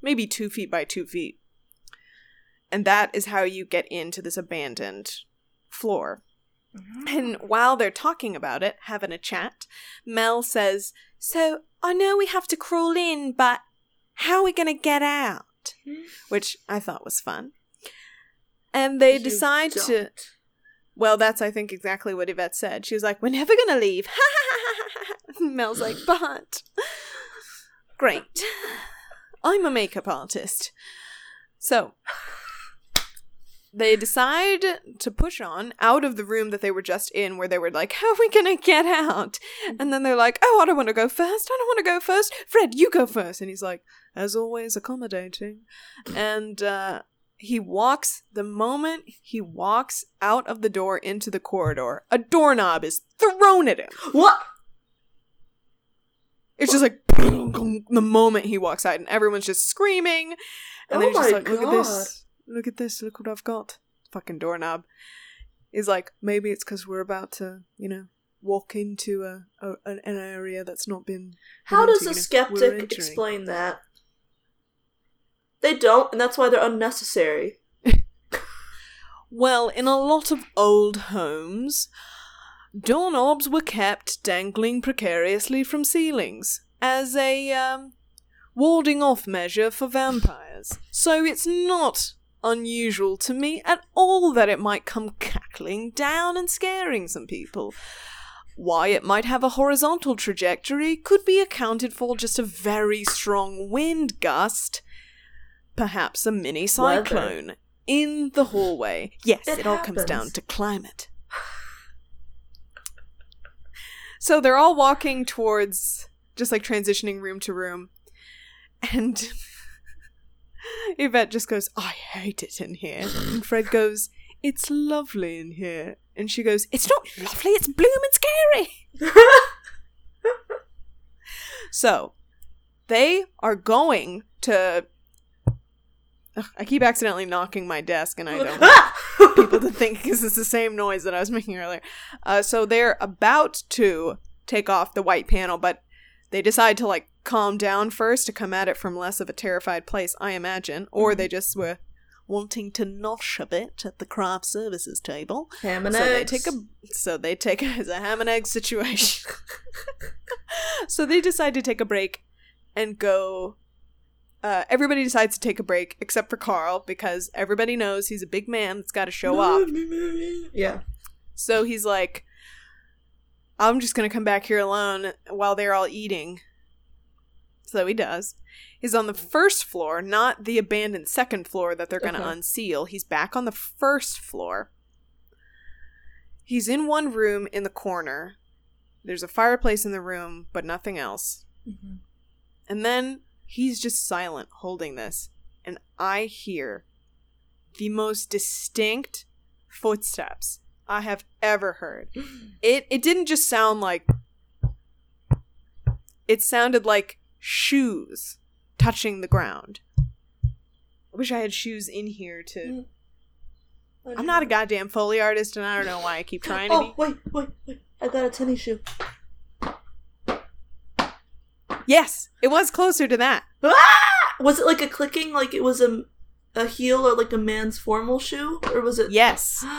maybe two feet by two feet. And that is how you get into this abandoned floor. Oh. And while they're talking about it, having a chat, Mel says, So I know we have to crawl in, but how are we going to get out? Hmm? Which I thought was fun. And they You decide to. don't. Well, that's, I think, exactly what Yvette said. She was like, We're never going to leave. Mel's like, But. Great. I'm a makeup artist. So, they decide to push on out of the room that they were just in, where they were like, How are we going to get out? And then they're like, Oh, I don't want to go first. I don't want to go first. Fred, you go first. And he's like, As always, accommodating. And, uh, he walks the moment he walks out of the door into the corridor, a doorknob is thrown at him. What? It's just like the moment he walks out, and everyone's just screaming. And then Oh he's just my like, "Look at God. this! Look at this! Look what I've got!" Fucking doorknob. Is like, maybe it's because we're about to, you know, walk into a, a an, area that's not been. How does into, a skeptic explain that? They don't, and that's why they're unnecessary. Well, in a lot of old homes, doorknobs were kept dangling precariously from ceilings as a um, warding off measure for vampires. So it's not unusual to me at all that it might come cackling down and scaring some people. Why it might have a horizontal trajectory could be accounted for just a very strong wind gust, perhaps a mini cyclone in the hallway. Yes, it, It all comes down to climate. so they're all walking towards just like transitioning room to room. And Yvette just goes, I hate it in here. And Fred goes, It's lovely in here. And she goes, It's not lovely, it's bloomin' scary. So, they are going to. Ugh, I keep accidentally knocking my desk, and I don't want people to think because it's the same noise that I was making earlier. Uh, so they're about to take off the white panel, but they decide to like calm down first to come at it from less of a terrified place, I imagine, or they just were wanting to nosh a bit at the craft services table. Ham and so eggs. they take a so they take it's a ham and egg situation. so they decide to take a break and go. Uh, everybody decides to take a break except for Karl because everybody knows he's a big man that's got to show off. Yeah. So he's like, I'm just going to come back here alone while they're all eating. So he does. He's on the first floor, not the abandoned second floor that they're going to Okay. unseal. He's back on the first floor. He's in one room in the corner. There's a fireplace in the room, but nothing else. Mhm. And then he's just silent holding this. And I hear the most distinct footsteps I have ever heard. It it didn't just sound like it sounded like shoes touching the ground. I wish I had shoes in here to I'm not a goddamn Foley artist and I don't know why I keep trying to Oh be. wait, wait, wait! I got a tennis shoe. Yes, it was closer to that. Ah! Was it like a clicking, like it was a a heel or like a man's formal shoe, or was it? Yes.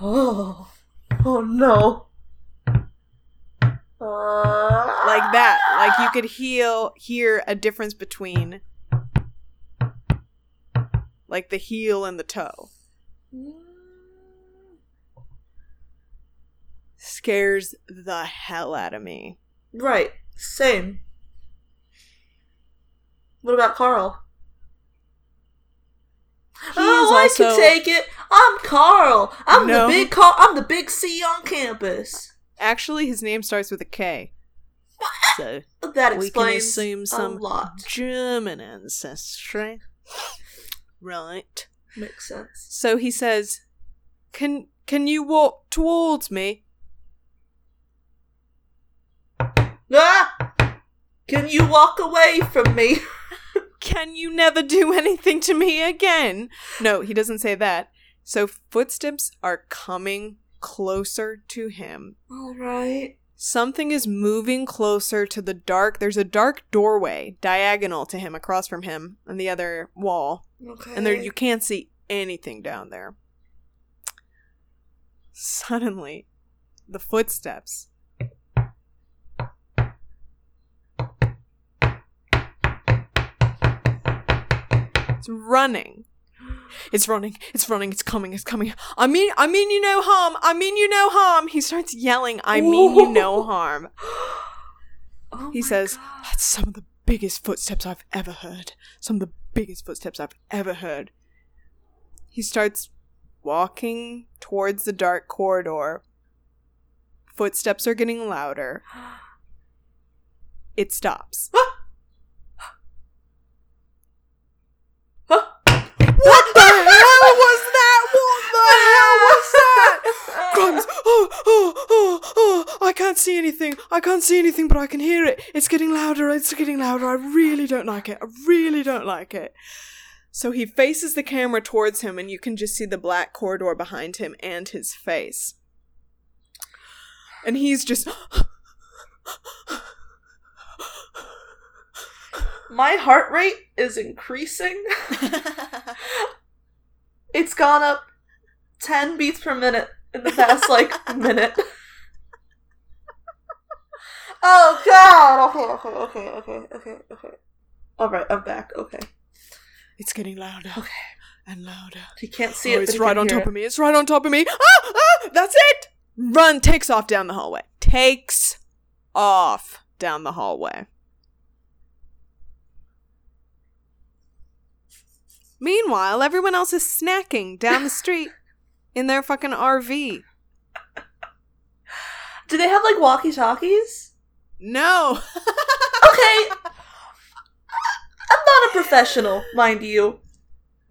Oh, oh no! Like that. Like you could heal hear a difference between like the heel and the toe. Scares the hell out of me. Right. Same. What about Karl? He oh, I also- can take it. I'm Karl. I'm No. the big Carl. I'm the big C on campus. Actually, his name starts with a K. So That we can explains assume a some lot. German ancestry. Right. Makes sense. So he says, "Can can you walk towards me?" Ah! Can you walk away from me? Can you never do anything to me again? No, he doesn't say that. So footsteps are coming closer to him. All right. Something is moving closer to the dark. There's a dark doorway diagonal to him across from him on the other wall. Okay. And there you can't see anything down there. Suddenly, the footsteps It's running. It's running. It's running. It's coming. It's coming. I mean, I mean you no harm. I mean you no harm. He starts yelling, I mean you no harm. Oh He says, God. That's some of the biggest footsteps I've ever heard. Some of the biggest footsteps I've ever heard. He starts walking towards the dark corridor. Footsteps are getting louder. It stops. Huh? What the hell was that? What the hell was that? Guns! Oh, oh, oh, oh! I can't see anything. I can't see anything, but I can hear it. It's getting louder. It's getting louder. I really don't like it. I really don't like it. So he faces the camera towards him, and you can just see the black corridor behind him and his face. And he's just. My heart rate is increasing. It's gone up 10 beats per minute in the past, like, minute. Oh, God! Okay, okay, okay, okay, okay, okay. Alright, I'm back. Okay. it's getting louder. Okay. And louder. He can't see oh, it. but it's he right can on hear top it. of me. It's right on top of me. Ah, ah, that's it. Run, takes off down the hallway. Takes off down the hallway. Meanwhile, everyone else is snacking down the street in their fucking RV. Do they have, like, walkie talkies? No. Okay. I'm not a professional, mind you.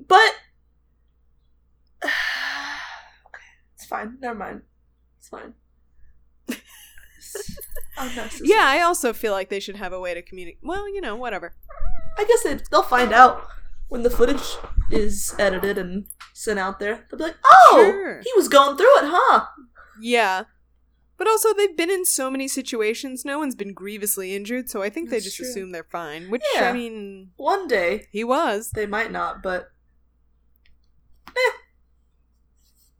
But. okay. It's fine. Never mind. It's fine. Yeah, I also feel like they should have a way to communicate. Well, you know, whatever. I guess they, they'll find out when the footage is edited and sent out there. They'll be like, oh, Sure. he was going through it, huh? Yeah. But also, they've been in so many situations. No one's been grievously injured, so I think they just true. assume they're fine. Which, Yeah. I mean, One day, he was. they might not, but. Eh.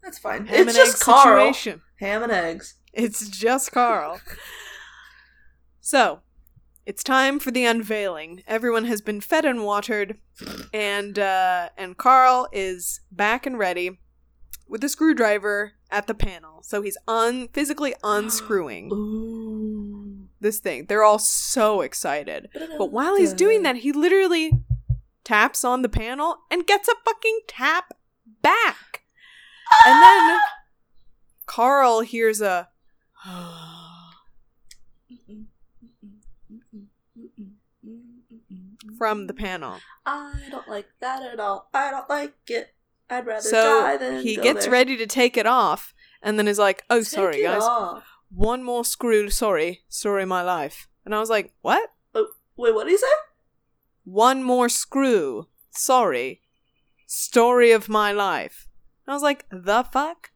That's fine. Ham it's just Karl. situation. Ham and eggs. It's just Karl. so, it's time for the unveiling. Everyone has been fed and watered, and uh, and Karl is back and ready with a screwdriver at the panel. So he's un physically unscrewing this thing. They're all so excited. But while he's doing that, he literally taps on the panel and gets a fucking tap back. And then Karl hears a from the panel. I don't like that at all. I don't like it. I'd rather So die than he gets there. ready to take it off and then is like, "Oh, Take sorry guys. off. One more screw, sorry. Sorry my life." And I was like, "What? Oh, wait, what did he say? One more screw. Sorry. Story of my life." I was like, "The fuck?"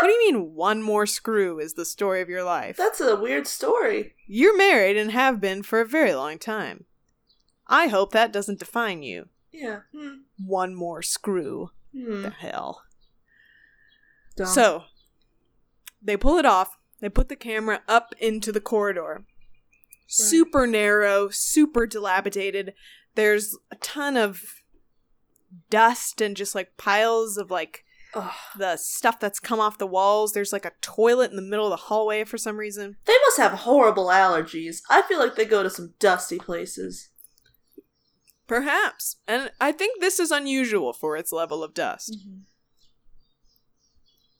What do you mean one more screw is the story of your life? That's a weird story. You're married and have been for a very long time. I hope that doesn't define you. Yeah. Hmm. One more screw. Hmm. The hell. Dumb. So, they pull it off. They put the camera up into the corridor. Super narrow, super dilapidated. There's a ton of dust and just like piles of like Ugh. the stuff that's come off the walls. There's like a toilet in the middle of the hallway for some reason. they must have horrible allergies. I feel like they go to some dusty places. Perhaps. And I think this is unusual for its level of dust. Mm-hmm.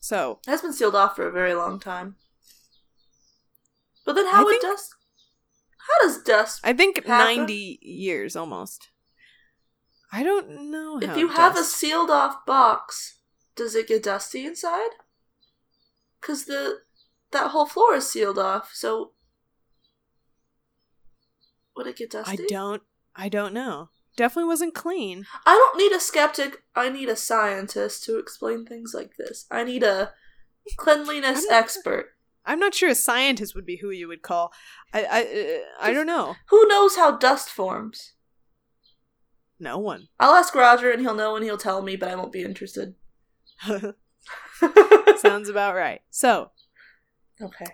So, It has been sealed off for a very long time. But then how I would think- dust? How does dust? I think Happen? 90 years almost. I don't know if you have a sealed off box, does it get dusty inside? Cause the that whole floor is sealed off, so would it get dusty? I don't I don't know. Definitely wasn't clean. I don't need a skeptic. I need a scientist to explain things like this. I need a cleanliness I'm expert I'm not sure a scientist would be who you would call. I I I don't know. who knows how dust forms. No one. I'll ask Roger, and he'll know, and he'll tell me, but I won't be interested. Sounds about right. So, okay.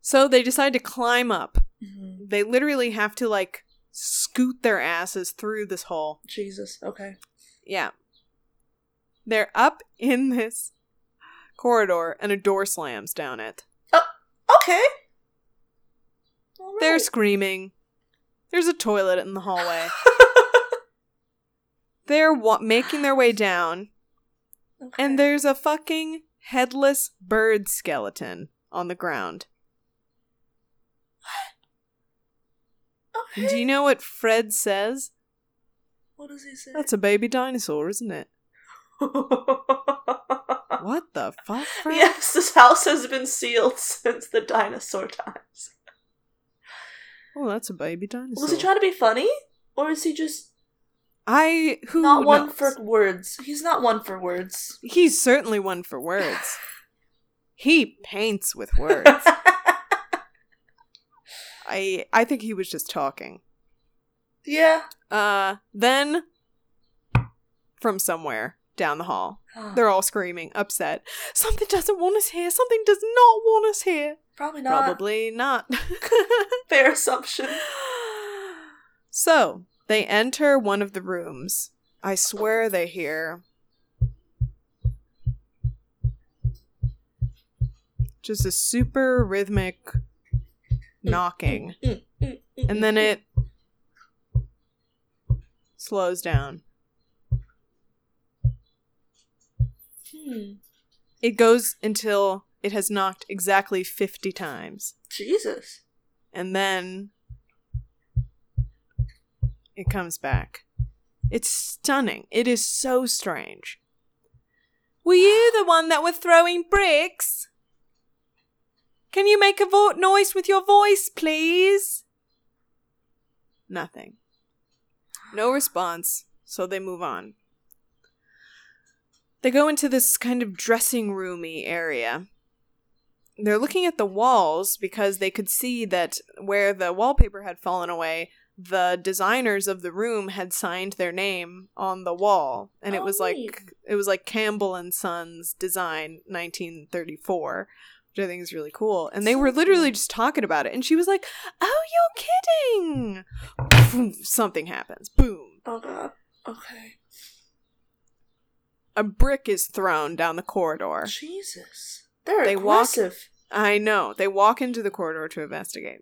so they decide to climb up. Mhm. They literally have to like scoot their asses through this hole. Jesus. Okay. Yeah. They're up in this corridor and a door slams down it. Oh, okay. All They're screaming. There's a toilet in the hallway. They're wa- making their way down, Okay. and there's a fucking headless bird skeleton on the ground. okay. Do you know what Fred says? What does he say? That's a baby dinosaur, isn't it? What the fuck, Fred? Yes, this house has been sealed since the dinosaur times. Oh, that's a baby dinosaur. Was he trying to be funny, or is he just I who not one knows? for words? He's not one for words. He's certainly one for words. he paints with words. I I think he was just talking. yeah. Uh then from somewhere down the hall, they're all screaming, upset. Something doesn't want us here. Something does not want us here. Probably not. Probably not. Fair assumption. so, they enter one of the rooms. I swear they hear just a super rhythmic knocking. And then it slows down. Hmm. It goes until it has knocked exactly 50 times. Jesus. And then it comes back. It's stunning. It is so strange. Were you the one that was throwing bricks? Can you make a vo- noise with your voice, please? Nothing. No response, so they move on. They go into this kind of dressing roomy area. They're looking at the walls because they could see that where the wallpaper had fallen away, the designers of the room had signed their name on the wall and it Oh, was like neat. it was like Campbell and Sons design 1934 which I think is really cool and they were literally just talking about it and she was like oh you're kidding something happens boom Oh god. Okay. a brick is thrown down the corridor Jesus. They're They walk- I know they walk into the corridor to investigate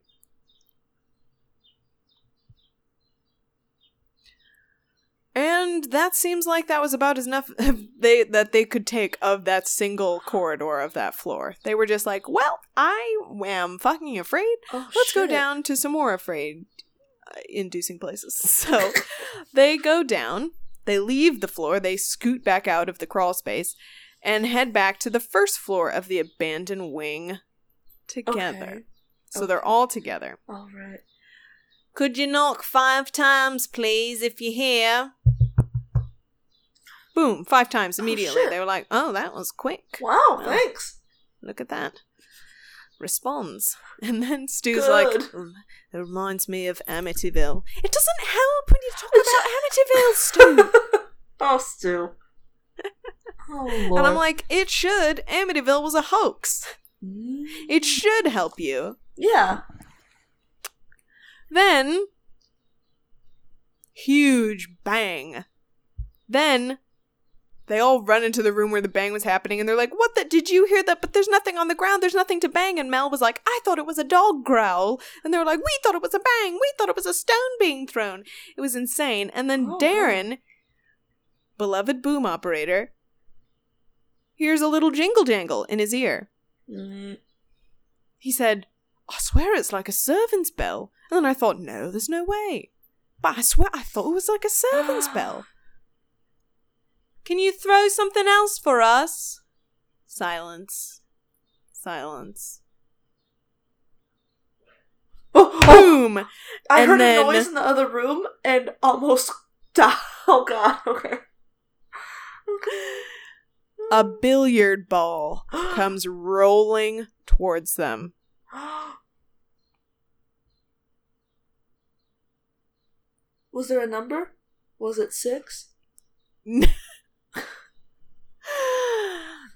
And that seems like that was about as enough they that they could take of that single corridor of that floor. They were just like, "Well, I am fucking afraid. Oh, Let's go down to some more afraid uh, inducing places." So they go down, they leave the floor, they scoot back out of the crawl space and head back to the first floor of the abandoned wing together. Okay. So they're all together. All right. Could you knock five times, please, if you're here? Boom, five times Oh, immediately. shit. they were like, oh, that was quick. Wow. Yeah. Thanks. Look at that. Responds. And then Stu's Good. like, "Mm, it reminds me of Amityville. It doesn't help when you talk about Amityville, Stu. Oh, Stu. Oh, Lord. and I'm like, it should. Amityville was a hoax. Mm. It should help you. Yeah. Then, huge bang. Then, they all run into the room where the bang was happening and they're like, What the? Did you hear that? But there's nothing on the ground. There's nothing to bang. And Mel was like, I thought it was a dog growl. And they were like, We thought it was a bang. We thought it was a stone being thrown. It was insane. And then Oh, Darren, beloved boom operator, hears a little jingle jangle in his ear. Mm. He said, I swear it's like a servant's bell. And then I thought, no, there's no way. But I swear I thought it was like a servant's bell. Can you throw something else for us? Silence. Silence. Oh, oh, Boom! I and heard then- a noise in the other room and almost died. Oh god. Okay. Okay. A billiard ball comes rolling towards them. Was there a number? Was it six?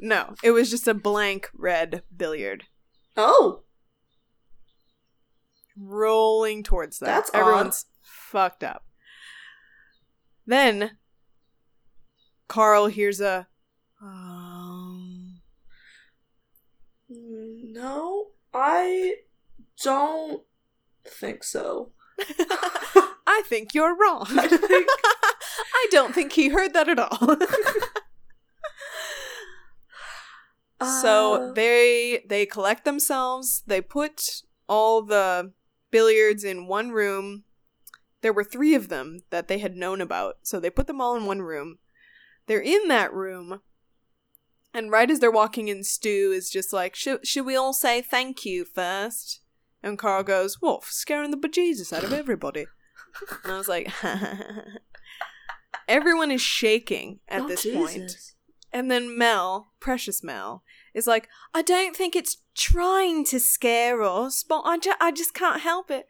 no, it was just a blank red billiard Oh. rolling towards them. That's Everyone's fucked up. Then Karl hears a um, No, I don't think so. I think you're wrong. I don't think he heard that at all. So Uh, they they collect themselves. They put all the billiards in one room. There were three of them that they had known about, so they put them all in one room. They're in that room, and right as they're walking in, Stu is just like, "Should should we all say thank you first? And Karl goes, "What? Scaring the bejesus out of everybody." And I was like, everyone is shaking at oh, this Jesus. point. And then Mel, precious Mel, is like, I don't think it's trying to scare us, but I, ju- I just can't help it.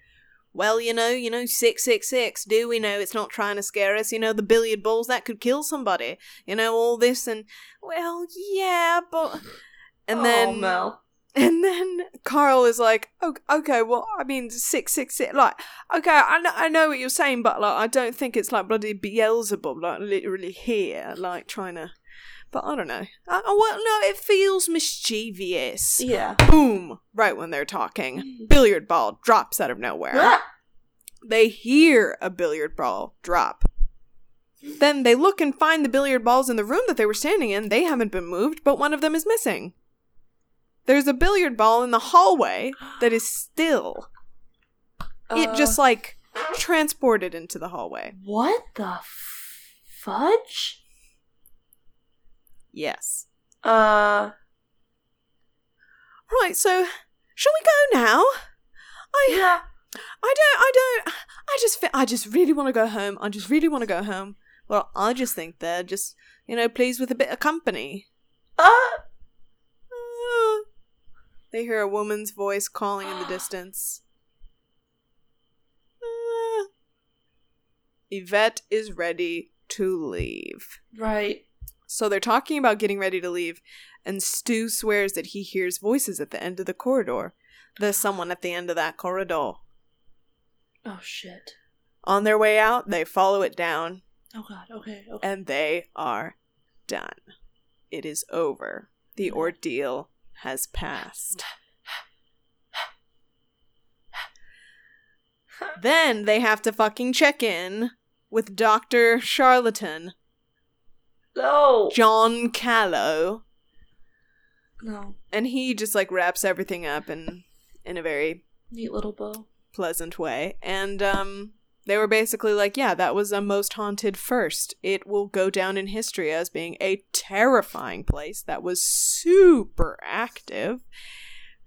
Well, you know, you know, 666, do we know it's not trying to scare us? You know, the billiard balls, that could kill somebody. You know, all this and, well, yeah, but. And oh, then. Mel. And then Karl is like, "Okay, okay well, I mean, six, six, six. Like, okay, I know, I know what you're saying, but like, I don't think it's like bloody Beelzebub, like literally here, like trying to. But I don't know. I, well, no, it feels mischievous. Yeah. Boom! Right when they're talking, billiard ball drops out of nowhere. Ah! They hear a billiard ball drop. Then they look and find the billiard balls in the room that they were standing in. They haven't been moved, but one of them is missing. There's a billiard ball in the hallway that is still. it Uh, just like transported into the hallway. What the fudge? Yes. Uh. Right, so Shall we go now? I Yeah. I don't I don't I just I just really want to go home. I just really want to go home. Well, I just think they're just, you know, pleased with a bit of company. Uh, Ah. They hear a woman's voice calling in the distance. Yvette is ready to leave. right. So they're talking about getting ready to leave, and Stu swears that he hears voices at the end of the corridor. There's someone at the end of that corridor. Oh shit. On their way out, they follow it down, Oh god. Okay. Okay. and they are done. It is over. The ordeal has passed. Then they have to fucking check in with Dr. Charlatan, No. John Callow, No. and he just like wraps everything up in in a very Neat little bow. pleasant way. And um they were basically like, yeah, that was a most haunted first. It will go down in history as being a terrifying place that was super active,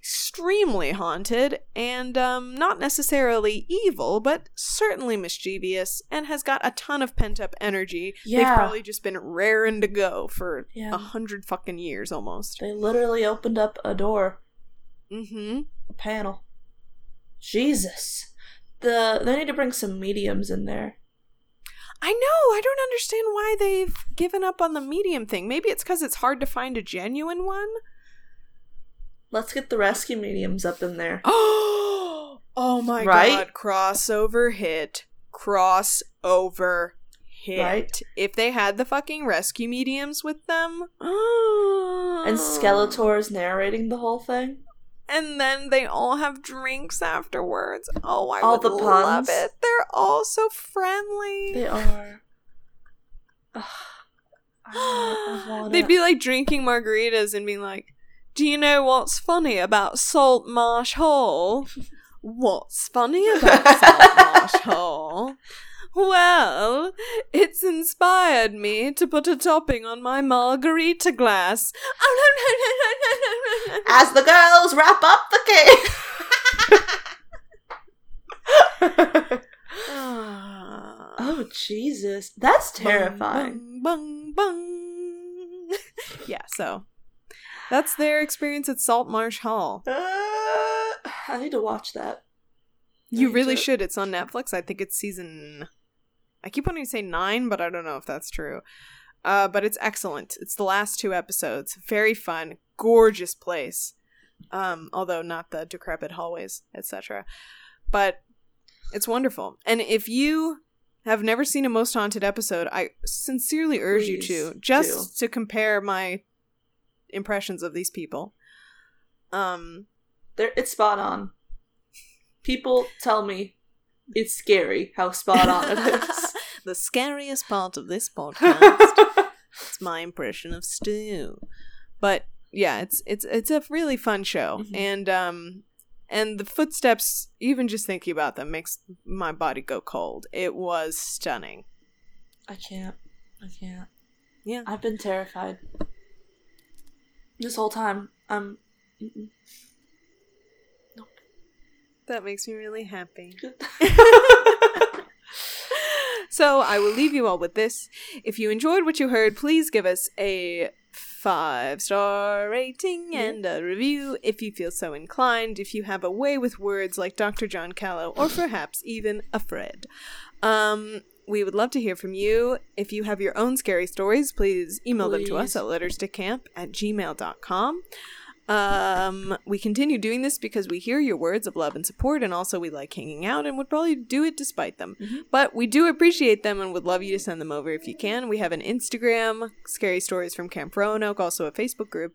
extremely haunted, and um not necessarily evil, but certainly mischievous and has got a ton of pent-up energy. Yeah. They've probably just been raring to go for Yeah. a hundred fucking years almost. They literally opened up a door, Mm-hmm. a panel. Jesus. The they need to bring some mediums in there. I know. I don't understand why they've given up on the medium thing. Maybe it's because it's hard to find a genuine one. Let's get the rescue mediums up in there. Oh, oh my Right? god! Crossover hit. Crossover hit. Right? If they had the fucking rescue mediums with them, And Skeletor's narrating the whole thing. and then they all have drinks afterwards. Oh, I All would the love puns. it. They're all so friendly. They are. Ugh. I wanna- I wanna- They'd be like drinking margaritas and being like, Do you know what's funny about Saltmarshe Hall? What's funny about Saltmarshe Hall? Well, it's inspired me to put a topping on my margarita glass. Oh, no, no, no, no, no, no, no. As the girls wrap up the cake. Ah. oh Jesus, that's terrifying. Bung, bung, bung. yeah, so that's their experience at Saltmarshe Hall. Uh, I need to watch that. You really so- should. It's on Netflix. I think it's season. I keep wanting to say nine, but I don't know if that's true. Uh, but it's excellent. It's the last two episodes. Very fun, gorgeous place. Um, although not the decrepit hallways, etc. But it's wonderful. And if you have never seen a most haunted episode, I sincerely urge you to Please just to compare my impressions of these people. Um, There, it's spot on. People tell me it's scary how spot on it is. the scariest part of this podcast is my impression of Stu. But yeah, it's it's it's a really fun show, Mhm. and um, and the footsteps, even just thinking about them, makes my body go cold. It was stunning. I can't. I can't. Yeah. I've been terrified. This whole time, I'm. mm-mm. That makes me really happy. So I will leave you all with this. If you enjoyed what you heard, please give us a five star rating and a review if you feel so inclined. If you have a way with words like Dr. John Callow, or perhaps even a Fred. Um, we would love to hear from you. If you have your own scary stories, please email them to us Please. at letterstocamp at gmail.com. Um, we continue doing this because we hear your words of love and support, and also we like hanging out and would probably do it despite them. Mhm. But we do appreciate them and would love you to send them over if you can. We have an Instagram, Scary Stories from Camp Roanoke, also a Facebook group.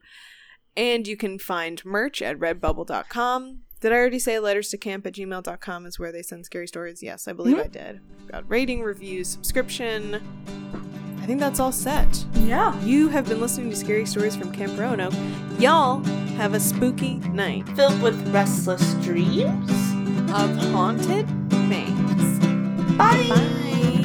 And you can find merch at redbubble.com. Did I already say letters to camp at gmail.com is where they send scary stories? Yes, I believe mm-hmm. I did. Got rating, reviews, subscription. I think that's all set. yeah. You have been listening to Scary Stories from Camp Roanoke. Y'all have a spooky night Filled with restless dreams. of haunted things. Bye. Bye.